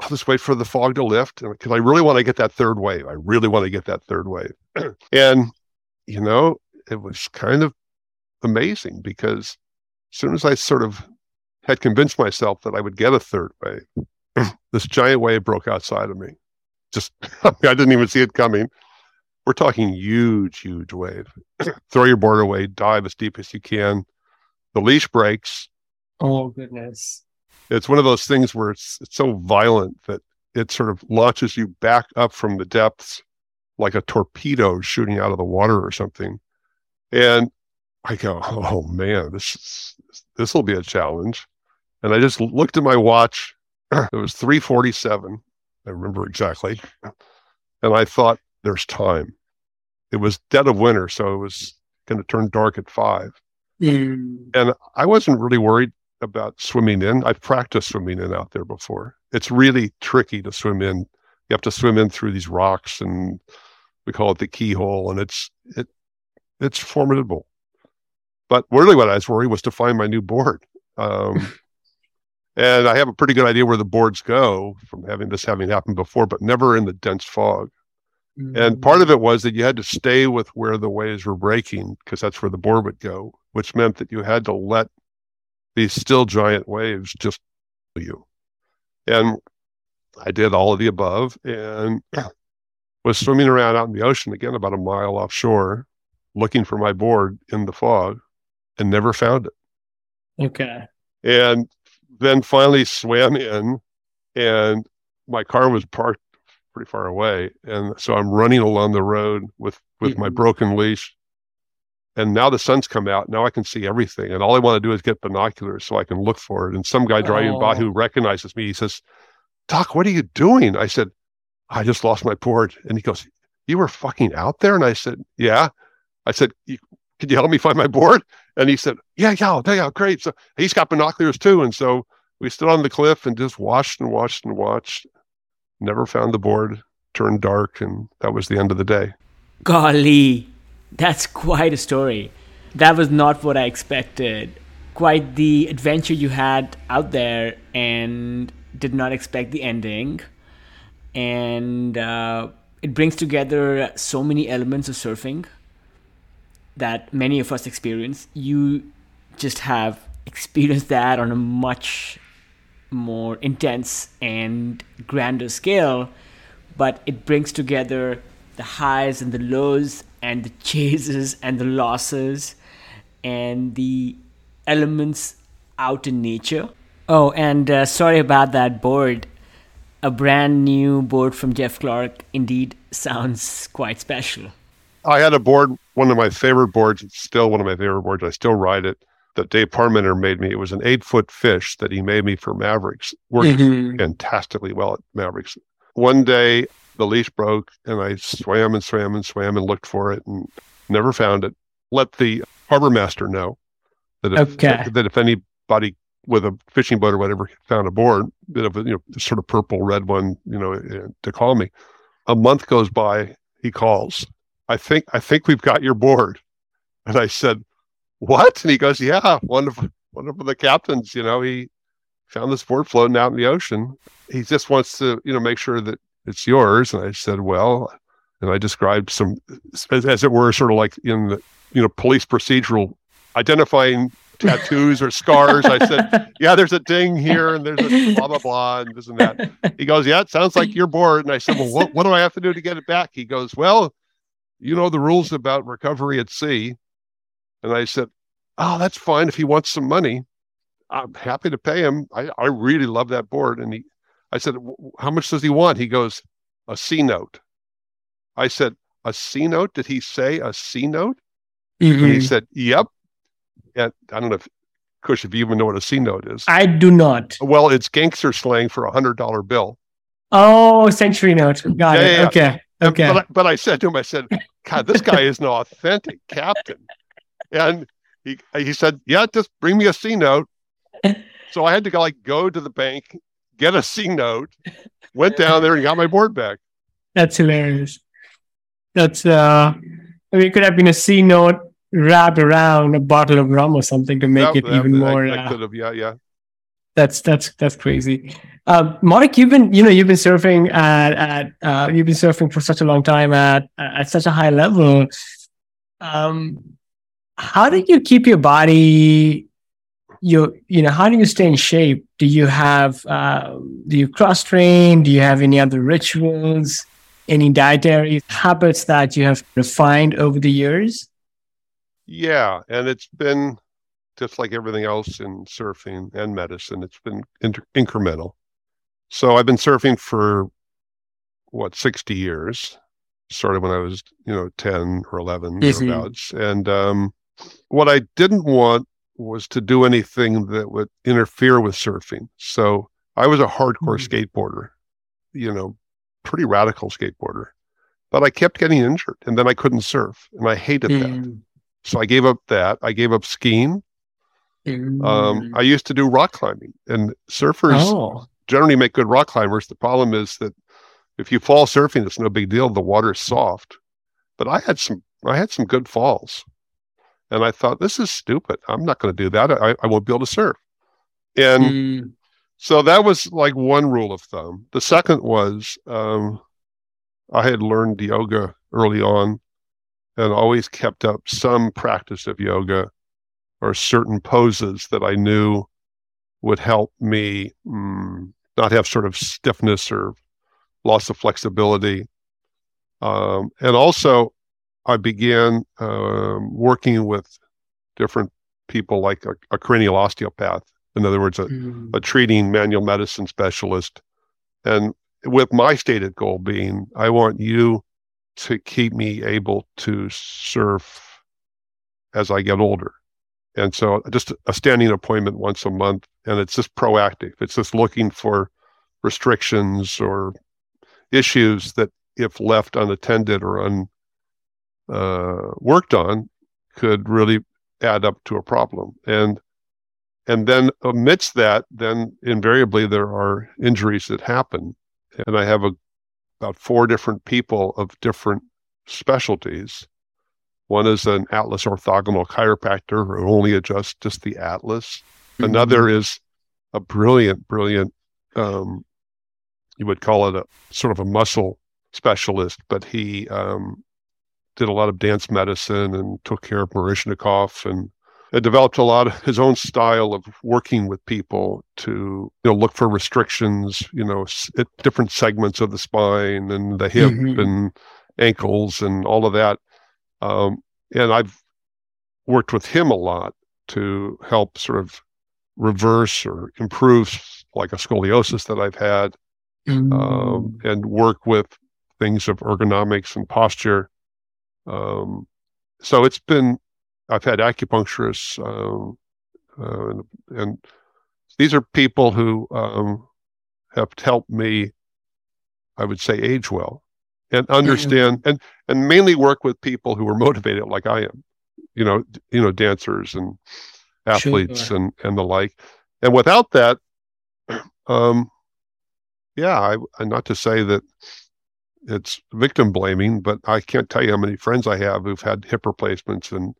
Speaker 2: I'll just wait for the fog to lift because I really want to get that third wave. I really want to get that third wave. (clears throat) and, you know, it was kind of amazing because as soon as I sort of had convinced myself that I would get a third wave, (clears throat) this giant wave broke outside of me. Just, (laughs) I, mean, I didn't even see it coming. We're talking huge, huge wave. (clears throat) Throw your board away, dive as deep as you can. The leash breaks.
Speaker 3: Oh goodness.
Speaker 2: It's one of those things where it's, it's so violent that it sort of launches you back up from the depths like a torpedo shooting out of the water or something. And I go, oh man, this this will be a challenge. And I just looked at my watch. (clears throat) It was 347. I remember exactly. And I thought, there's time. It was dead of winter, so it was going to turn dark at five.
Speaker 3: Mm.
Speaker 2: And I wasn't really worried about swimming in. I've practiced swimming in out there before. It's really tricky to swim in. You have to swim in through these rocks and we call it the keyhole and it's it it's formidable. But really what I was worried was to find my new board. Um, (laughs) and I have a pretty good idea where the boards go from having this having happened before, but never in the dense fog. And part of it was that you had to stay with where the waves were breaking because that's where the board would go, which meant that you had to let these still giant waves just you. And I did all of the above and (clears throat) was swimming around out in the ocean again about a mile offshore, looking for my board in the fog and never found it.
Speaker 3: Okay.
Speaker 2: And then finally swam in and my car was parked pretty far away. And so I'm running along the road with, with my
Speaker 3: Mhm.
Speaker 2: broken leash. And now the sun's come out. Now I can see everything. And all I want to do is get binoculars so I can look for it. And some guy driving by
Speaker 3: Oh.
Speaker 2: who recognizes me, he says, Doc, what are you doing? I said, I just lost my board. And he goes, You were fucking out there? And I said, Yeah. I said, "You- Could you help me find my board? And he said, Yeah, yeah, yeah, great. So he's got binoculars too. And so we stood on the cliff and just watched and watched and watched. Never found the board, turned dark, and that was the end of the day.
Speaker 1: Golly, that's quite a story. That was not what I expected. Quite the adventure you had out there, and did not expect the ending. And uh, it brings together so many elements of surfing that many of us experience. You just have experienced (laughs) that on a much more intense and grander scale, but it brings together the highs and the lows and the chases and the losses and the elements out in nature. Oh, and uh, sorry about that board. A brand new board from Jeff Clark indeed sounds quite special.
Speaker 2: I had a board, one of my favorite boards. It's still one of my favorite boards. I still ride it. That Dave Parmenter made me. It was an eight foot fish that he made me for Mavericks. Worked
Speaker 3: Mhm.
Speaker 2: fantastically well at Mavericks. One day the leash broke, and I swam and swam and swam and looked for it and never found it. Let the harbor master know that if,
Speaker 3: Okay.
Speaker 2: that, that if anybody with a fishing boat or whatever found a board, bit of a you know sort of purple red one, you know, uh, to call me. A month goes by, he calls. I think I think we've got your board, and I said, "What?" And he goes, "Yeah, one of one of the captains, you know, he found this board floating out in the ocean. He just wants to, you know, make sure that it's yours." And I said, "Well," and I described some, as, as it were, sort of like in the, you know, police procedural identifying tattoos or scars. I said, (laughs) "Yeah, there's a ding here, and there's a blah blah blah, and this and that." He goes, "Yeah, it sounds like you're bored." And I said, "Well, what what do I have to do to get it back?" He goes, "Well, you know the rules about recovery at sea." And I said, "Oh, that's fine if he wants some money. I'm happy to pay him. I I really love that board." And he, I said, "How much does he want?" He goes, "A C note." I said, "A C note? Did he say a C note?" And he
Speaker 3: mm-hmm.
Speaker 2: said, "Yep." And I don't know if, Kush, if you even know what a C note is.
Speaker 3: I do not.
Speaker 2: Well, it's gangster slang for a hundred dollar bill.
Speaker 3: Oh, century note. Got
Speaker 2: Yeah,
Speaker 3: it.
Speaker 2: yeah.
Speaker 3: Okay. Okay.
Speaker 2: But I, but I said to him, I said, God, this guy is an authentic captain. And he he said, Yeah, just bring me a C note. So I had to go like go to the bank, get a C note, went down there and got my board back.
Speaker 3: That's hilarious. That's uh I mean it could have been a C note wrapped around a bottle of rum or something to make it even
Speaker 2: I-
Speaker 3: more
Speaker 2: I,
Speaker 3: uh,
Speaker 2: could have, yeah, yeah.
Speaker 3: that's that's that's crazy. Um Mark, you've been you know, you've been surfing at at uh you've been surfing for such a long time at at such a high level. Um how do you keep your body your you know how do you stay in shape do you have uh, do you cross train do you have any other rituals any dietary habits that you have refined over the years
Speaker 2: Yeah, and it's been just like everything else in surfing and medicine. It's been inter- incremental. So I've been surfing for what sixty years. Started when I was, you know, ten or 11
Speaker 3: Mhm.
Speaker 2: thereabouts. And um, what I didn't want was to do anything that would interfere with surfing. So I was a hardcore
Speaker 3: Mhm.
Speaker 2: skateboarder, you know, pretty radical skateboarder. But I kept getting injured, and then I couldn't surf, and I hated that. So I gave up that. I gave up skiing. Um,
Speaker 3: Mm.
Speaker 2: I used to do rock climbing, and surfers
Speaker 3: oh
Speaker 2: generally make good rock climbers. The problem is that if you fall surfing, it's no big deal. The water's soft. But I had some, I had some good falls, and I thought this is stupid. I'm not going to do that. I, I won't be able to surf. And
Speaker 3: Mm.
Speaker 2: so that was like one rule of thumb. The second was um, I had learned yoga early on and always kept up some practice of yoga or certain poses that I knew would help me mm, not have sort of stiffness or loss of flexibility. Um, and also, I began um, working with different people like a, a cranial osteopath. In other words, a,
Speaker 3: Mm.
Speaker 2: a treating manual medicine specialist. And with my stated goal being, I want you to keep me able to surf as I get older. And so just a standing appointment once a month, and it's just proactive. It's just looking for restrictions or issues that, if left unattended or un, uh, worked on, could really add up to a problem. And and then amidst that, then invariably there are injuries that happen. And I have a, about four different people of different specialties. One is an Atlas orthogonal chiropractor who only adjusts just the Atlas. Another is a brilliant, brilliant, um, you would call it a sort of a muscle specialist, but he um, did a lot of dance medicine and took care of Baryshnikov and developed a lot of his own style of working with people to you know look for restrictions you know at different segments of the spine and the hip
Speaker 3: Mhm.
Speaker 2: and ankles and all of that um, and i've worked with him a lot to help sort of reverse or improve like a scoliosis that i've had
Speaker 3: Mm.
Speaker 2: um, and work with things of ergonomics and posture. Um, so it's been, I've had acupuncturists, um, uh, and, and these are people who um, have helped me, I would say, age well. and understand and and mainly work with people who are motivated like I am. You know, you know, dancers and athletes sure. and and the like. And without that, (clears throat) um, yeah, I, not to say that it's victim blaming, but I can't tell you how many friends I have who've had hip replacements and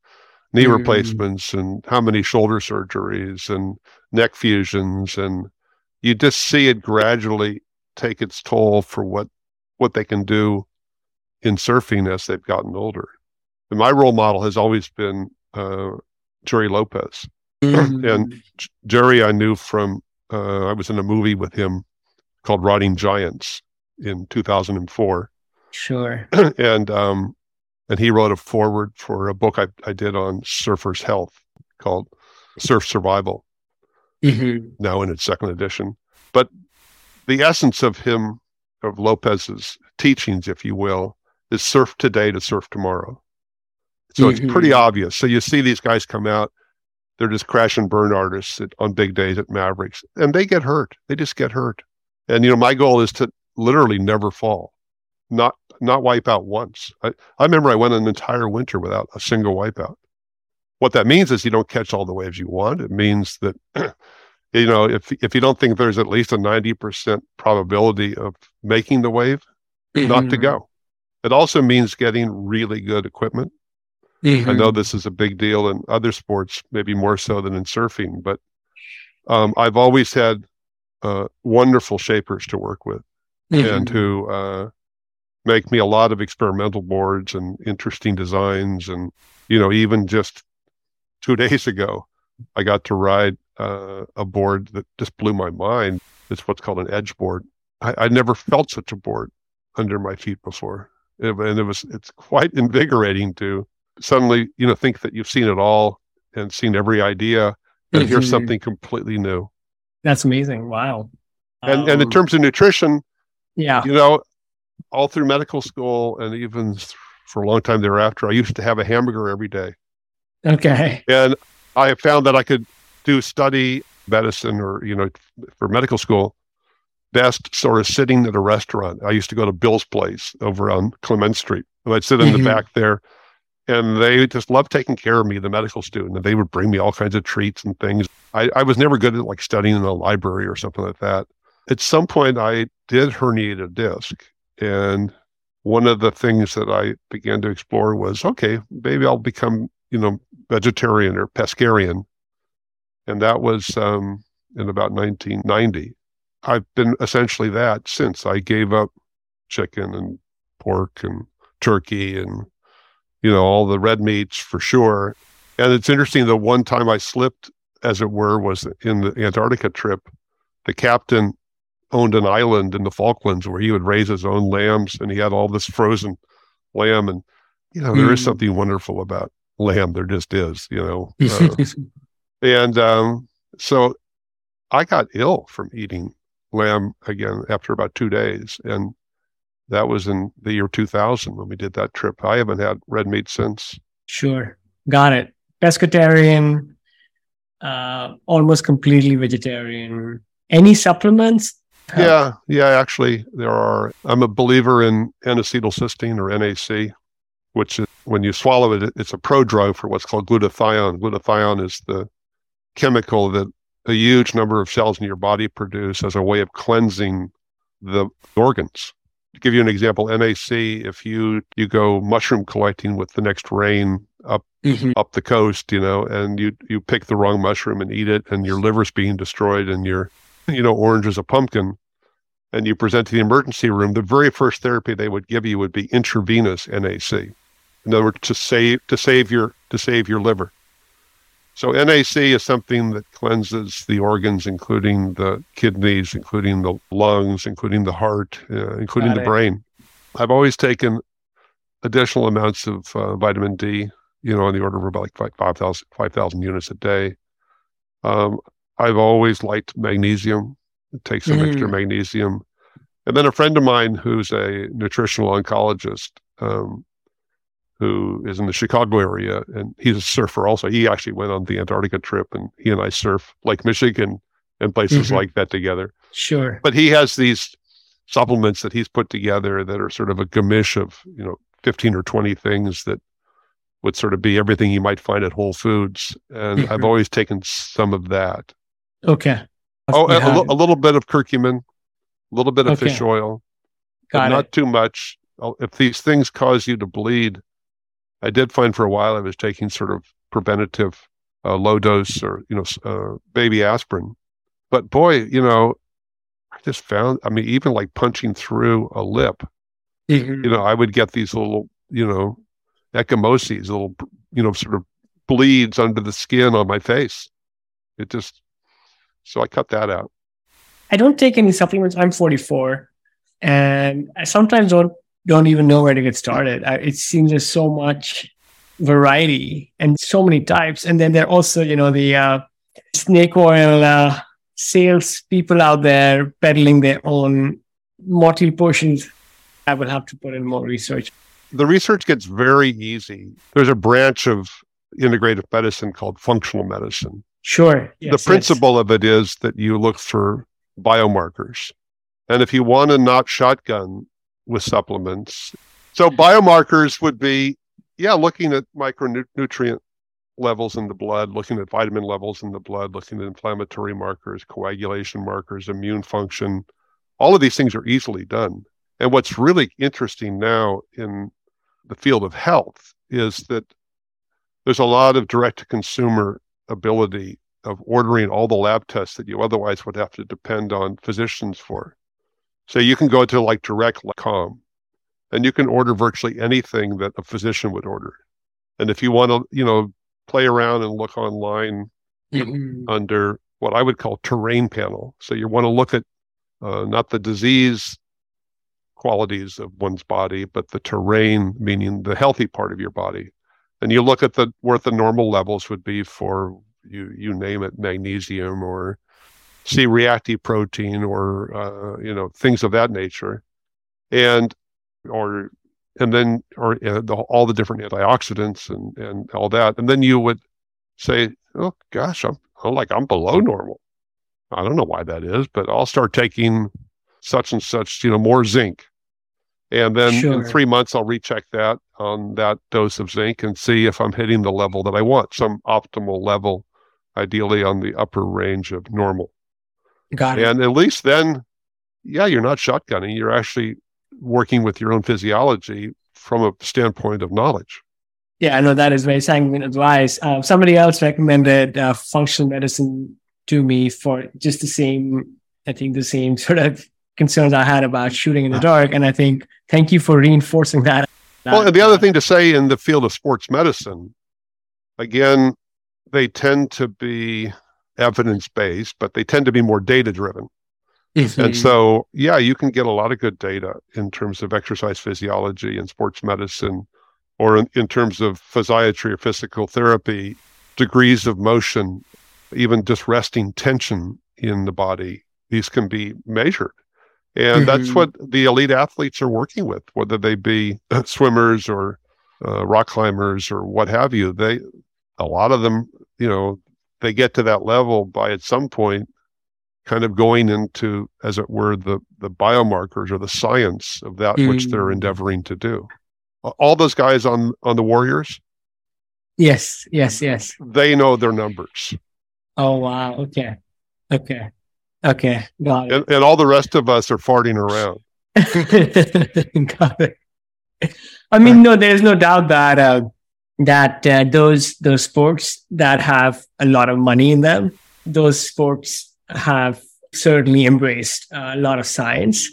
Speaker 2: knee mm. replacements and how many shoulder surgeries and neck fusions and you just see it gradually take its toll for what what they can do in surfing as they've gotten older. And my role model has always been uh, Gerry Lopez, mm. and Gerry I knew from uh, I was in a movie with him called Riding Giants in 2004.
Speaker 1: Sure. (clears throat)
Speaker 2: and um, and he wrote a foreword for a book I, I did on surfers' health called Surf Survival, mm-hmm. now in its second edition. But the essence of him, of Lopez's teachings, if you will, is surf today to surf tomorrow. So mm-hmm. it's pretty obvious. So you see these guys come out, they're just crash and burn artists at, on big days at Mavericks, and they get hurt. They just get hurt. And you know, my goal is to literally never fall, not not wipe out once. I, I remember I went an entire winter without a single wipeout. What that means is you don't catch all the waves you want. It means that (clears throat) you know if if you don't think there's at least a ninety percent probability of making the wave, mm-hmm. not to mm-hmm. go. It also means getting really good equipment. Mm-hmm. I know this is a big deal in other sports, maybe more so than in surfing, but um, I've always had uh, wonderful shapers to work with mm-hmm. and who uh, make me a lot of experimental boards and interesting designs. And, you know, even just two (laughs) days ago, I got to ride uh, a board that just blew my mind. It's what's called an edge board. I, I never felt such a board under my feet before. It, and it was, it's quite invigorating to suddenly, you know, think that you've seen it all and seen every idea and mm-hmm. hear something completely new.
Speaker 3: That's amazing. Wow.
Speaker 2: And um, and in um, terms of nutrition,
Speaker 3: yeah,
Speaker 2: you know, all through medical school and even for a long time thereafter, I used to have a hamburger every day.
Speaker 3: Okay.
Speaker 2: And I found that I could do study medicine or you know for medical school best sort of sitting at a restaurant. I used to go to Bill's place over on Clement Street, and I'd sit in mm-hmm. the back there and they just loved taking care of me, the medical student. And they would bring me all kinds of treats and things. I, I was never good at like studying in a library or something like that. At some point, I did herniate a disc. And one of the things that I began to explore was okay, maybe I'll become, you know, vegetarian or pescarian. And that was um, in about 1990. I've been essentially that since I gave up chicken and pork and turkey and you know, all the red meats for sure. And it's interesting, the one time I slipped, as it were, was in the Antarctica trip. The captain owned an island in the Falklands where he would raise his own lambs and he had all this frozen lamb. And, you know, there is hmm. something wonderful about lamb. There just is, you know. (laughs) Uh, and um, so I got ill from eating lamb again after about two days. And that was in the year 2000 when we did that trip. I haven't had red meat since.
Speaker 3: Sure. Got it. Pescatarian, uh, almost completely vegetarian. Any supplements?
Speaker 2: Yeah, yeah, actually, there are. I'm a believer in N acetylcysteine or NAC, which is when you swallow it, it's a prodrug for what's called glutathione. Glutathione is the chemical that a huge number of cells in your body produce as a way of cleansing the organs to give you an example, NAC, if you you go mushroom collecting with the next rain up mm-hmm. up the coast, you know, and you you pick the wrong mushroom and eat it, and your liver's being destroyed, and you're (laughs) you know orange is a pumpkin, and you present to the emergency room, the very first therapy they would give you would be intravenous NAC. In other words, to save to save your to save your liver. So NAC is something that cleanses the organs, including the kidneys, including the lungs, including the heart, uh, including Got the it. brain. I've always taken additional amounts of uh, vitamin D, you know, on the order of about like 5,000 5, units a day. Um, I've always liked magnesium, take some mm. extra magnesium. And then a friend of mine who's a nutritional oncologist um, who is in the Chicago area, and he's a surfer also. He actually went on the Antarctica trip, and he and I surf Lake Michigan and places mm-hmm. like that together.
Speaker 3: Sure.
Speaker 2: But he has these supplements that he's put together that are sort of a gamish of, you know, 15 or 20 things that would sort of be everything you might find at Whole Foods. And mm-hmm. I've always taken some of that.
Speaker 3: Okay.
Speaker 2: Oh, a, a, little bit of curcumin, a little bit of okay. fish oil, Got not too much. If these things cause you to bleed, I did find for a while I was taking sort of preventative uh, low dose or you know uh, baby aspirin, but boy, you know, I just found. I mean, even like punching through a lip, mm-hmm. you know, I would get these little you know ecchymoses, little you know sort of bleeds under the skin on my face. It just so I cut that out.
Speaker 3: I don't take any supplements. I'm 44, and I sometimes don't don't even know where to get started. I, it seems there's so much variety and so many types, and then there are also you know the uh, snake oil uh, sales people out there peddling their own motley potions. I will have to put in more research.
Speaker 2: The research gets very easy. There's a branch of integrative medicine called functional medicine
Speaker 3: Sure.
Speaker 2: Yes, the principle yes. of it is that you look for biomarkers. And if you want to not shotgun with supplements, so biomarkers would be, yeah, looking at micronutrient levels in the blood, looking at vitamin levels in the blood, looking at inflammatory markers, coagulation markers, immune function. All of these things are easily done. And what's really interesting now in the field of health is that there's a lot of direct to consumer ability of ordering all the lab tests that you otherwise would have to depend on physicians for. So you can go to like direct.com and you can order virtually anything that a physician would order. And if you want to, you know, play around and look online mm-hmm. under what I would call terrain panel. So you want to look at uh, not the disease qualities of one's body, but the terrain, meaning the healthy part of your body and you look at the what the normal levels would be for you you name it magnesium or C-reactive protein or uh, you know things of that nature, and or and then or uh, the, all the different antioxidants and and all that, and then you would say, oh gosh, I'm, I'm like I'm below normal. I don't know why that is, but I'll start taking such and such, you know, more zinc and then sure. in three months, I'll recheck that on that dose of zinc and see if I'm hitting the level that I want, some optimal level, ideally on the upper range of normal.
Speaker 3: Got it.
Speaker 2: And at least then, yeah, you're not shotgunning. You're actually working with your own physiology from a standpoint of knowledge.
Speaker 3: Yeah, I know that is very sanguine advice. Uh, somebody else recommended uh, functional medicine to me for just the same, I think the same sort of concerns I had about shooting in the (laughs) dark. And I think thank you for reinforcing that.
Speaker 2: Well, and the other thing to say in the field of sports medicine, again, they tend to be evidence based, but they tend to be more data driven. Mm-hmm. And so, yeah, you can get a lot of good data in terms of exercise physiology and sports medicine, or in, in terms of physiatry or physical therapy, degrees of motion, even just resting tension in the body. These can be measured. And mm-hmm. that's what the elite athletes are working with, whether they be swimmers or uh, rock climbers or what have you. They, a lot of them, you know, they get to that level by at some point kind of going into, as it were, the, the biomarkers or the science of that mm-hmm. which they're mm. endeavoring to do. All those guys on, on the Warriors.
Speaker 3: Yes, yes, yes.
Speaker 2: They know their numbers.
Speaker 3: Oh, wow. Okay. Okay. Okay, got
Speaker 2: it. And, and all the rest of us are farting around. (laughs)
Speaker 3: got it. I mean, no, there's no doubt that uh, that uh, those those sports that have a lot of money in them, those sports have certainly embraced uh, a lot of science,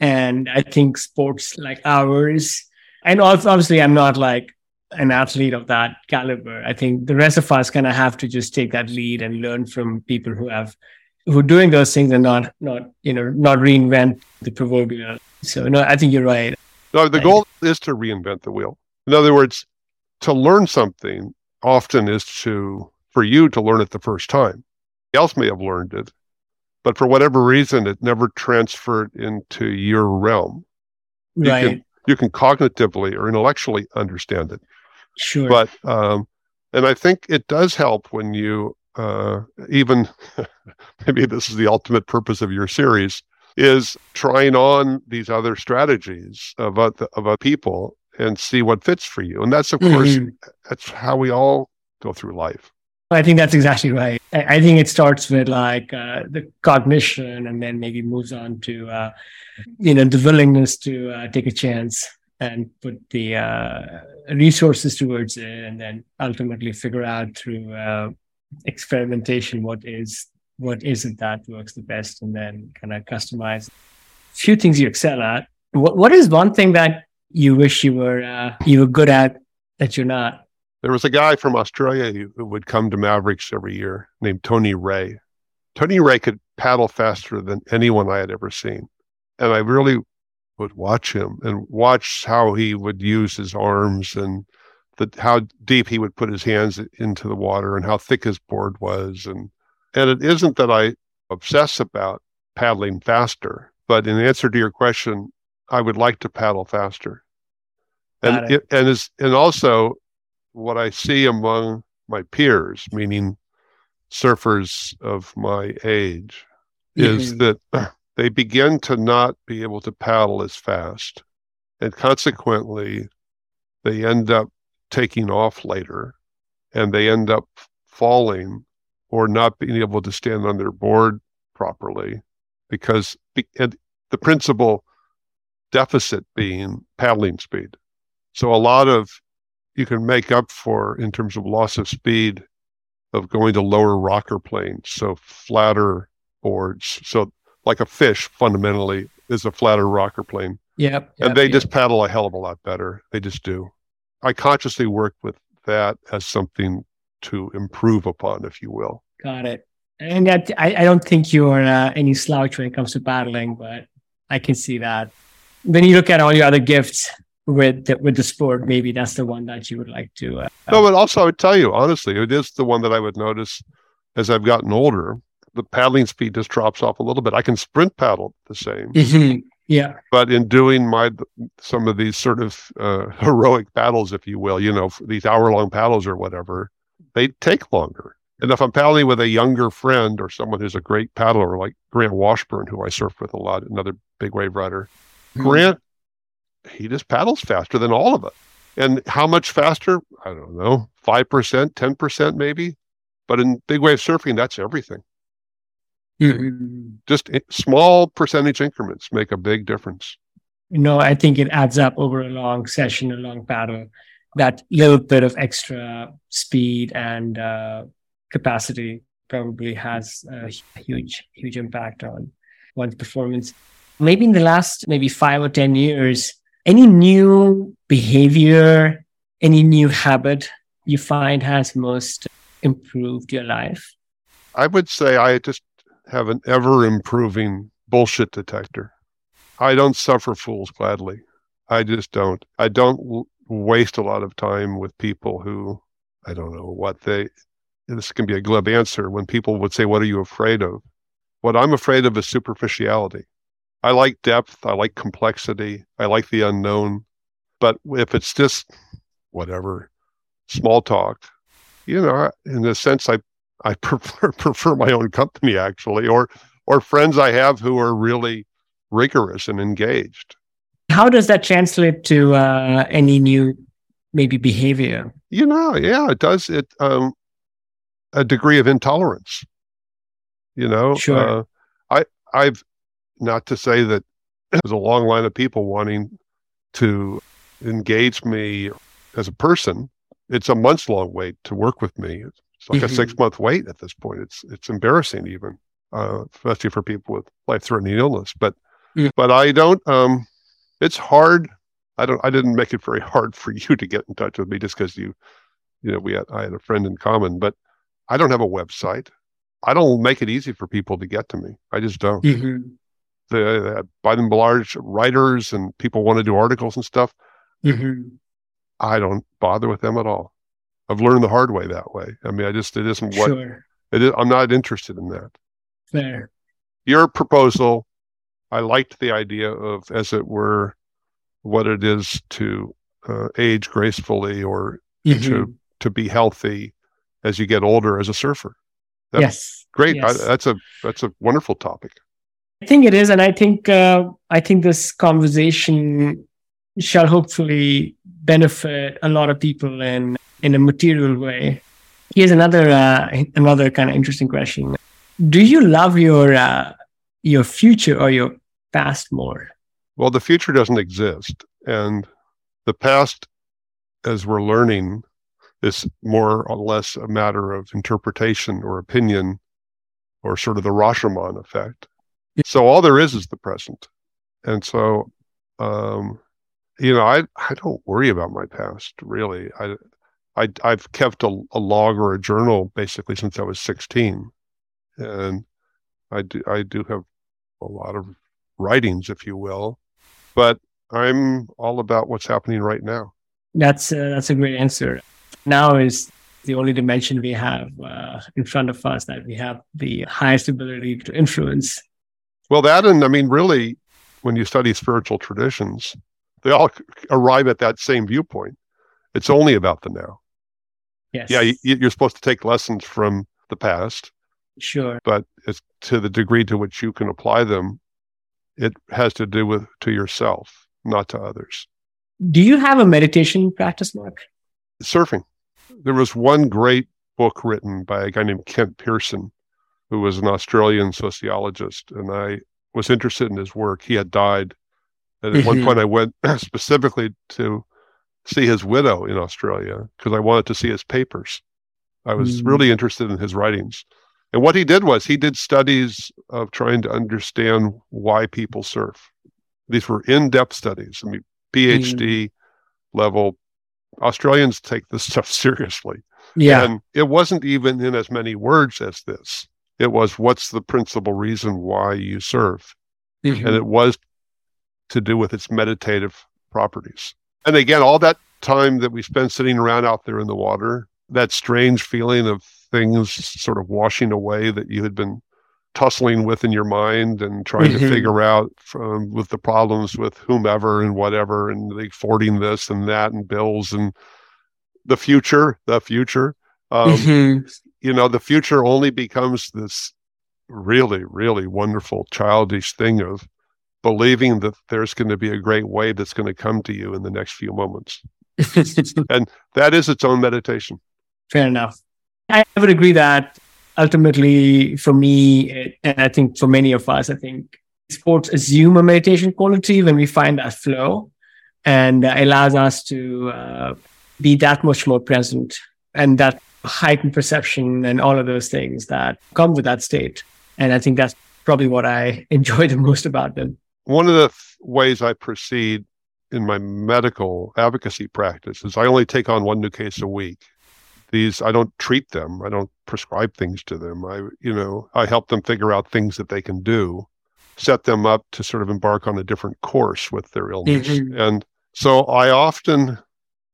Speaker 3: and I think sports like ours, and obviously, I'm not like an athlete of that caliber. I think the rest of us kind of have to just take that lead and learn from people who have who are doing those things and not not you know not reinvent the proverbial. So no, I think you're right.
Speaker 2: No, the goal is to reinvent the wheel. In other words, to learn something often is to for you to learn it the first time. else may have learned it, but for whatever reason, it never transferred into your realm. You
Speaker 3: right.
Speaker 2: Can, you can cognitively or intellectually understand it.
Speaker 3: Sure.
Speaker 2: But um, and I think it does help when you uh, even (laughs) maybe this is the ultimate purpose of your series is trying on these other strategies of other, of other people and see what fits for you. And that's, of mm-hmm. course, that's how we all go through life.
Speaker 3: I think that's exactly right. I, think it starts with like uh, the cognition and then maybe moves on to, uh, you know, the willingness to uh, take a chance and put the uh, resources towards it and then ultimately figure out through uh, experimentation what is what isn't that works the best and then kind of customize. A few things you excel at. What, what is one thing that you wish you were uh, you were good at that you're not?
Speaker 2: There was a guy from australia who would come to mavericks every year named tony ray. Tony ray could paddle faster than anyone i had ever seen. And i really would watch him and watch how he would use his arms and the, how deep he would put his hands into the water and how thick his board was and and it isn't that I obsess about paddling faster, but in answer to your question, I would like to paddle faster. and it. and is and also what I see among my peers, meaning surfers of my age, mm-hmm. is that (clears throat) they begin to not be able to paddle as fast. And consequently, they end up taking off later and they end up falling or not being able to stand on their board properly because the principal deficit being paddling speed. So a lot of you can make up for in terms of loss of speed of going to lower rocker planes, so flatter boards. So like a fish fundamentally is a flatter rocker plane.
Speaker 3: Yep.
Speaker 2: and they
Speaker 3: yep.
Speaker 2: just paddle a hell of a lot better. They just do. I consciously work with that as something to improve upon, if you will.
Speaker 3: Got it. And that, I, I don't think you're uh, any slouch when it comes to paddling, but I can see that. When you look at all your other gifts with the, with the sport, maybe that's the one that you would like to. Uh,
Speaker 2: no, but also I would tell you honestly, it is the one that I would notice as I've gotten older. The paddling speed just drops off a little bit. I can sprint paddle the same.
Speaker 3: Mm-hmm. Yeah.
Speaker 2: But in doing my some of these sort of uh, heroic battles, if you will, you know, these hour long paddles or whatever, they take longer. And if I'm paddling with a younger friend or someone who's a great paddler, like Grant Washburn, who I surf with a lot, another big wave rider, mm-hmm. Grant, he just paddles faster than all of us. And how much faster? I don't know, 5%, 10% maybe. But in big wave surfing, that's everything. Mm-hmm. Just small percentage increments make a big difference.
Speaker 3: You know, I think it adds up over a long session, a long paddle. That little bit of extra speed and uh, capacity probably has a huge, huge impact on one's performance. Maybe in the last maybe five or 10 years, any new behavior, any new habit you find has most improved your life?
Speaker 2: I would say I just have an ever improving bullshit detector. I don't suffer fools gladly. I just don't. I don't waste a lot of time with people who I don't know what they this can be a glib answer when people would say, What are you afraid of? What I'm afraid of is superficiality. I like depth, I like complexity, I like the unknown. But if it's just whatever, small talk, you know, in a sense, I I (laughs) prefer prefer my own company actually, or or friends I have who are really rigorous and engaged.
Speaker 3: How does that translate to uh, any new maybe behavior?
Speaker 2: You know, yeah, it does. It um, a degree of intolerance. You know,
Speaker 3: sure. Uh,
Speaker 2: I I've not to say that (clears throat) there's a long line of people wanting to engage me as a person. It's a months long wait to work with me. It's like mm-hmm. a six month wait at this point. It's it's embarrassing even, uh, especially for people with life threatening illness. But mm. but I don't. Um, it's hard. I don't. I didn't make it very hard for (laughs) you to get in touch with me just because you, you know, we had I had a friend in common. But I don't have a website. I don't make it easy for people to get to me. I just don't. Mm-hmm. The, by and large, writers and people want to do articles and stuff. Mm-hmm. I don't bother with them at all. I've learned the hard way that way. I mean, I just it isn't what sure. it is. I'm not interested in that.
Speaker 3: Fair.
Speaker 2: Your proposal, I liked the idea of, as it were, what it is to uh, age gracefully or mm-hmm. to to be healthy as you get older as a surfer.
Speaker 3: That's yes.
Speaker 2: Great.
Speaker 3: Yes.
Speaker 2: I, that's a that's a wonderful topic.
Speaker 3: I think it is, and I think uh, I think this conversation shall hopefully benefit a lot of people in in a material way. Here's another uh, another kind of interesting question: Do you love your uh, your future or your past more?
Speaker 2: Well, the future doesn't exist, and the past, as we're learning, is more or less a matter of interpretation or opinion, or sort of the Rashomon effect. So all there is is the present, and so um, you know, I I don't worry about my past really. I I I've kept a, a log or a journal basically since I was 16, and I do I do have a lot of writings, if you will, but I'm all about what's happening right now.
Speaker 3: That's uh, that's a great answer. Now is the only dimension we have uh, in front of us that we have the highest ability to influence.
Speaker 2: Well, that and I mean, really, when you study spiritual traditions, they all arrive at that same viewpoint. It's only about the now.
Speaker 3: Yes.
Speaker 2: Yeah, you, are supposed to take lessons from the past.
Speaker 3: Sure.
Speaker 2: But it's to the degree to which you can apply them, it has to do with to yourself, not to others.
Speaker 3: Do you have a meditation practice, Mark?
Speaker 2: Surfing. There was one great book written by a guy named Kent Pearson, who was an Australian sociologist, and I was interested in his work. He had died and at one point, mm-hmm. I went (clears throat) specifically to see his widow in Australia because I wanted to see his papers. I was mm. really interested in his writings. And what he did was he did studies of trying to understand why people surf. These were in depth studies. I mean, PhD mm. level. Australians take this (laughs) stuff seriously.
Speaker 3: Yeah.
Speaker 2: And it wasn't even in as many words as this. It was what's the principal reason why you surf? Mm-hmm. And it was to do with its meditative properties. And again, all that time that we spent sitting around out there in the water, that strange feeling of things sort of washing away that you had been tussling with in your mind and trying mm-hmm. to figure out from with the problems with whomever and whatever and like forwarding this and that and bills and the future, the future. Um, mm-hmm. You know, the future only becomes this really, really wonderful childish thing of believing that there's going to be a great wave that's going to come to you in the next few moments. (laughs) and that is its own meditation.
Speaker 3: Fair enough. I would agree that ultimately, for me, and I think for many of us, I think sports assume a meditation quality when we find that flow and allows us to uh, be that much more present and that heightened perception and all of those things that come with that state. And I think that's probably what I (laughs) enjoy the most about them
Speaker 2: one of the th- ways I proceed in my medical advocacy practice is I only take on one new case a week. These I don't treat them. I don't prescribe things to them. I you know I help them figure out things that they can do, set them up to sort of embark on a different course with their illness. Mm-hmm. And so I often,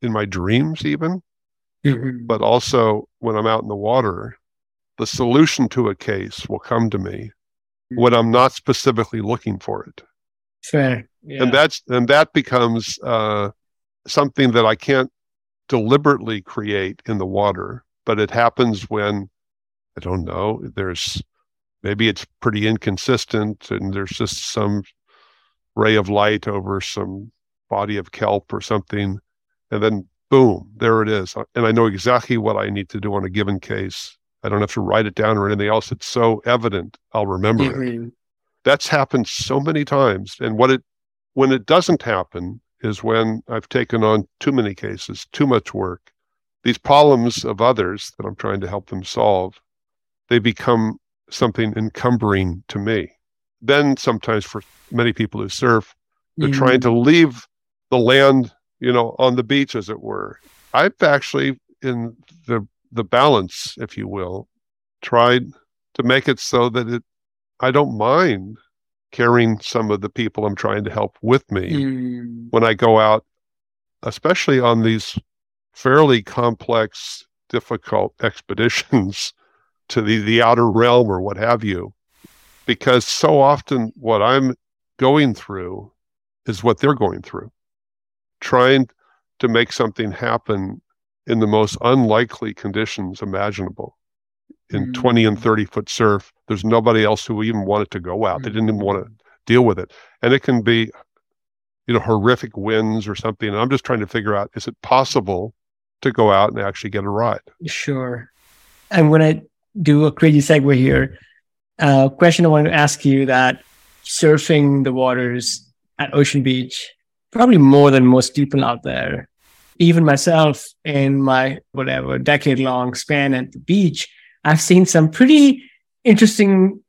Speaker 2: in my dreams even, mm-hmm. but also when I'm out in the water, the solution to a case will come to me when I'm not specifically looking for it.
Speaker 3: Fair. Yeah.
Speaker 2: And that's and that becomes uh, something that I can't deliberately create in the water, but it happens when I don't know. There's maybe it's pretty inconsistent, and there's just some ray of light over some body of kelp or something, and then boom, there it is, and I know exactly what I need to do on a given case. I don't have to write it down or anything else. It's so evident. I'll remember mm-hmm. it that's happened so many times. And what it when it doesn't happen is when I've taken on too many cases, too much work. These problems of others that I'm trying to help them solve, they become something encumbering to me. Then sometimes for many people who surf, they're mm-hmm. trying to leave the land, you know, on the beach, as it were. I've actually, in the the balance, if you will, tried to make it so that it I don't mind carrying some of the people I'm trying to help with me mm. when I go out, especially on these fairly complex, difficult (laughs) expeditions to the, the outer realm or what have you. Because so often what I'm going through is what they're going through. Trying to make something happen in the most unlikely conditions imaginable in
Speaker 3: Mm.
Speaker 2: 20 and 30 foot surf. There's nobody else who even wanted to go out. They didn't even want to deal with it. And it can be, you know, horrific winds or something. And I'm just trying to figure out is it possible to go out and actually get a ride?
Speaker 3: Sure. I'm going to do a crazy segue here. Uh, question I want to ask you that surfing the waters at Ocean Beach, probably more than most people out there, even myself in my whatever decade long span at the beach, I've seen some pretty interesting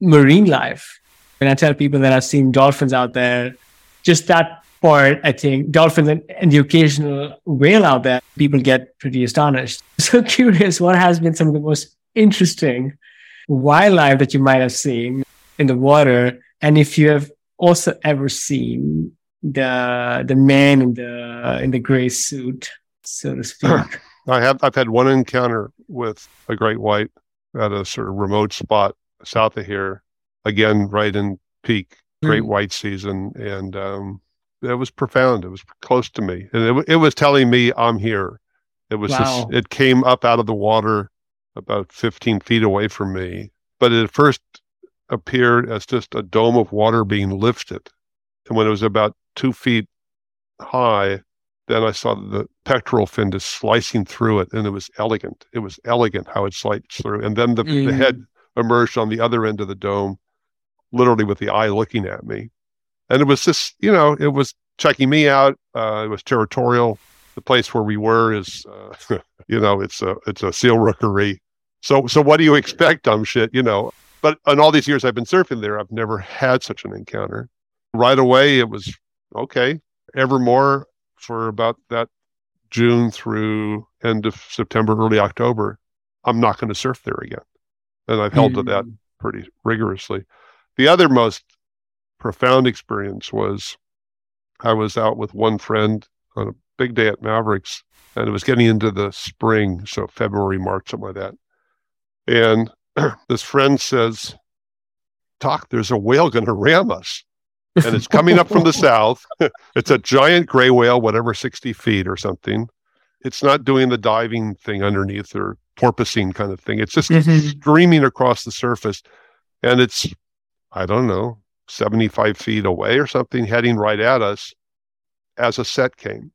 Speaker 3: marine life. When I tell people that I've seen dolphins out there, just that part, I think dolphins and, and the occasional whale out there, people get pretty astonished. (laughs) So curious, what has been some of the most interesting wildlife that you might have seen in the water, and if you have also ever seen the the man in the in the gray suit, so to speak.
Speaker 2: I have I've had one encounter with a great white at a sort of remote spot south of here, again right in peak great
Speaker 3: Mm.
Speaker 2: white season, and um, it was profound. It was close to me, and it, it was telling me I'm here. It was
Speaker 3: Wow.
Speaker 2: just, it came up out of the water about 15 feet away from me, but it first appeared as just a dome of water being lifted, and when it was about two feet high, then I saw the pectoral fin just slicing through it, and it was elegant. It was elegant how it sliced through, and then the, the
Speaker 3: Mm.
Speaker 2: head emerged on the other end of the dome, literally with the eye looking at me, and it was just you know it was checking me out. Uh, it was territorial. The place where we were is, uh, (laughs) you know, it's a it's a seal rookery. So so what do you expect? Dumb shit, you know. But in all these years I've been surfing there, I've never had such an encounter. Right away, it was okay. Evermore for about that June through end of September, early October, I'm not going to surf there again. And I've held to that mm. pretty rigorously. The other most profound experience was I was out with one friend on a big day at Mavericks, and it was getting into the spring, so February, March, something like that. And (clears throat) this friend says, Doc, there's a whale going to ram us and it's coming up from the south. (laughs) it's a giant gray whale, whatever, 60 feet or something. It's not doing the diving thing underneath or porpoising kind of thing. It's just
Speaker 3: Mhm.
Speaker 2: streaming across the surface. And it's, I don't know, 75 feet away or something, heading right at us as a set came.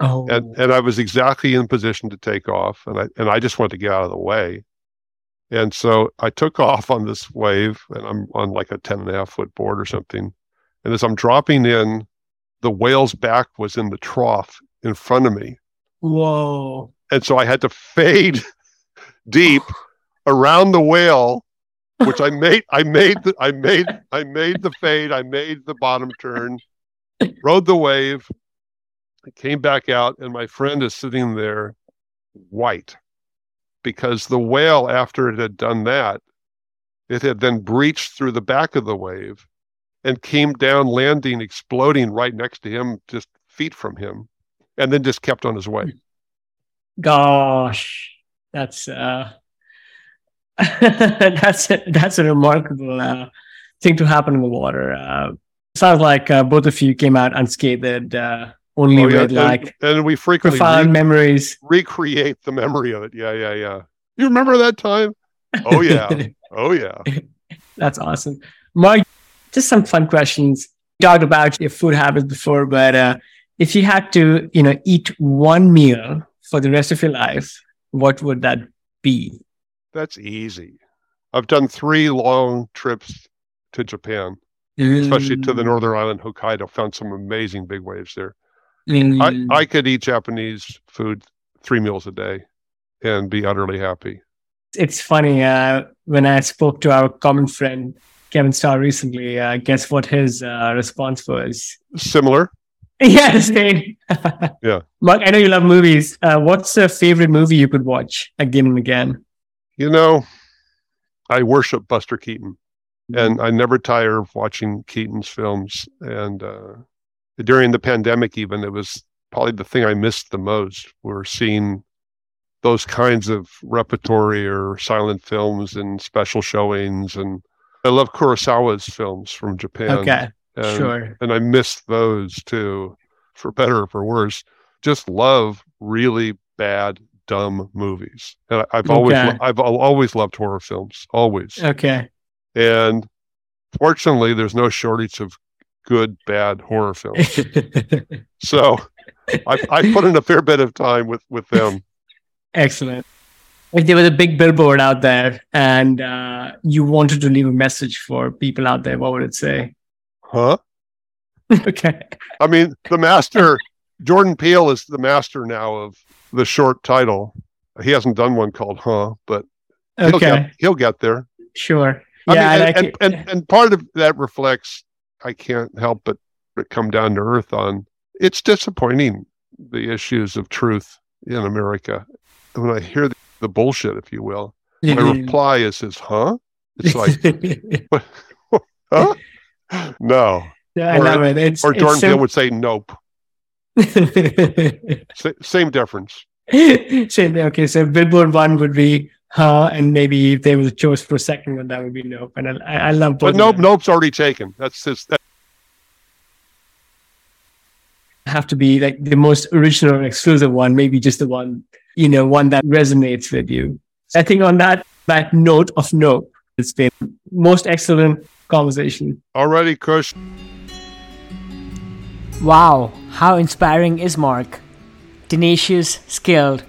Speaker 3: Oh,
Speaker 2: And, and I was exactly in position to take off. And I, and I just wanted to get out of the way. And so I took off on this wave and I'm on like a 10 and a half foot board or something. And as I'm dropping in, the whale's back was in the trough in front of me.
Speaker 3: whoa.
Speaker 2: And so I had to fade (laughs) deep around the whale, which I made, I made, the, I made, I made the fade. I made the bottom turn, rode the wave, came back out, and my friend is sitting there white because the whale, after it had done that, it had then breached through the back of the wave and came down, landing, exploding right next to him, just feet from him, and then just kept on his way.
Speaker 3: Gosh, that's uh, (laughs) that's a, that's a remarkable uh, thing to happen in the water. Uh, sounds like uh, both of you came out unscathed, uh, only
Speaker 2: Oh, yeah,
Speaker 3: with
Speaker 2: and-
Speaker 3: like
Speaker 2: and, we frequently
Speaker 3: profound
Speaker 2: re-
Speaker 3: memories.
Speaker 2: recreate the memory of it. Yeah, yeah, yeah. You remember that time? Oh yeah, (laughs) oh yeah. (laughs)
Speaker 3: That's awesome. Mark, just some fun questions. You talked about your food habits before, but uh, if you had to, you know, eat one meal for the rest of your life, what would that be?
Speaker 2: That's easy. I've done three long trips to Japan, especially to the
Speaker 3: Mm,
Speaker 2: northern island Hokkaido. Found some amazing big waves there.
Speaker 3: mm,
Speaker 2: I, I could eat Japanese food three meals a day and be utterly happy.
Speaker 3: it's funny uh, when I spoke to our common friend Kevin Starr recently. Uh, guess what his uh, response was?
Speaker 2: Similar. (laughs)
Speaker 3: yeah, same. (laughs)
Speaker 2: Yeah.
Speaker 3: Mark, I know you love movies. Uh, what's a favorite movie you could watch again and again?
Speaker 2: You know, I worship Buster Keaton. and I never tire of watching Keaton's films. And uh, during the pandemic, even it was probably the thing I missed the most. Were seeing those kinds of repertory or silent films and special showings, and I love Kurosawa's films from Japan.
Speaker 3: okay,
Speaker 2: and,
Speaker 3: sure.
Speaker 2: and I miss those too, for better or for worse. Just love really bad dumb movies. And I, have always
Speaker 3: Okay.
Speaker 2: I've always loved horror films, always.
Speaker 3: Okay.
Speaker 2: And fortunately, there's no shortage of good, bad horror films. (laughs) so I, I put in a fair bit of time with with them.
Speaker 3: Excellent. If there was a big billboard out there and uh, you wanted to leave a message for people out there, what would it say?
Speaker 2: Huh? (laughs)
Speaker 3: okay.
Speaker 2: I mean, the master Jordan Peele is the master now of the short title. He hasn't done one called "Huh," but he'll
Speaker 3: Okay.
Speaker 2: get he'll get there.
Speaker 3: Sure.
Speaker 2: I
Speaker 3: Yeah.
Speaker 2: mean,
Speaker 3: I
Speaker 2: and,
Speaker 3: like
Speaker 2: and,
Speaker 3: it.
Speaker 2: and and part of that reflects. I can't help but but come down to earth on. It's disappointing the issues of truth in America. When I hear the, the bullshit, if you will, my reply is, "Is huh?" It's like, (laughs) (laughs) huh? No.
Speaker 3: yeah, I
Speaker 2: or-
Speaker 3: love it. It's,
Speaker 2: Or
Speaker 3: it's
Speaker 2: Jordan
Speaker 3: so-
Speaker 2: Peele would say, "Nope." (laughs) Sa- same difference.
Speaker 3: Same, okay, so billboard one would be huh, and maybe if there was a choice for a second one, that would be nope. And I, I love both.
Speaker 2: But nope, nope's already taken. That's just That,
Speaker 3: have to be like the most original and exclusive one, maybe just the one, you know, one that resonates with you. I think on that that note of nope, it's been most excellent conversation.
Speaker 2: already, Kush.
Speaker 1: Wow, how inspiring is Mark? Tenacious, skilled,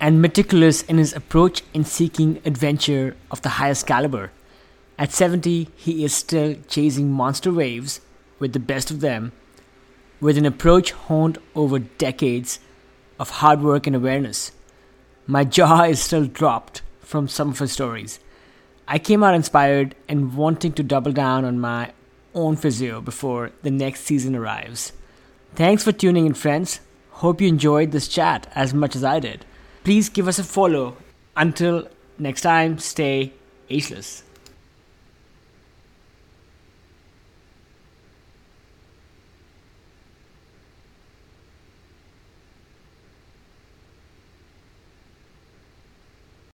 Speaker 1: and meticulous in his approach in seeking adventure of the highest caliber. At 70, he is still chasing monster waves with the best of them, with an approach honed over decades of hard work and awareness. My jaw is still dropped from some of her stories. I came out inspired and wanting to double down on my own physio before the next season arrives. Thanks for tuning in, friends. Hope you enjoyed this chat as much as I did. Please give us a follow. Until next time, stay ageless.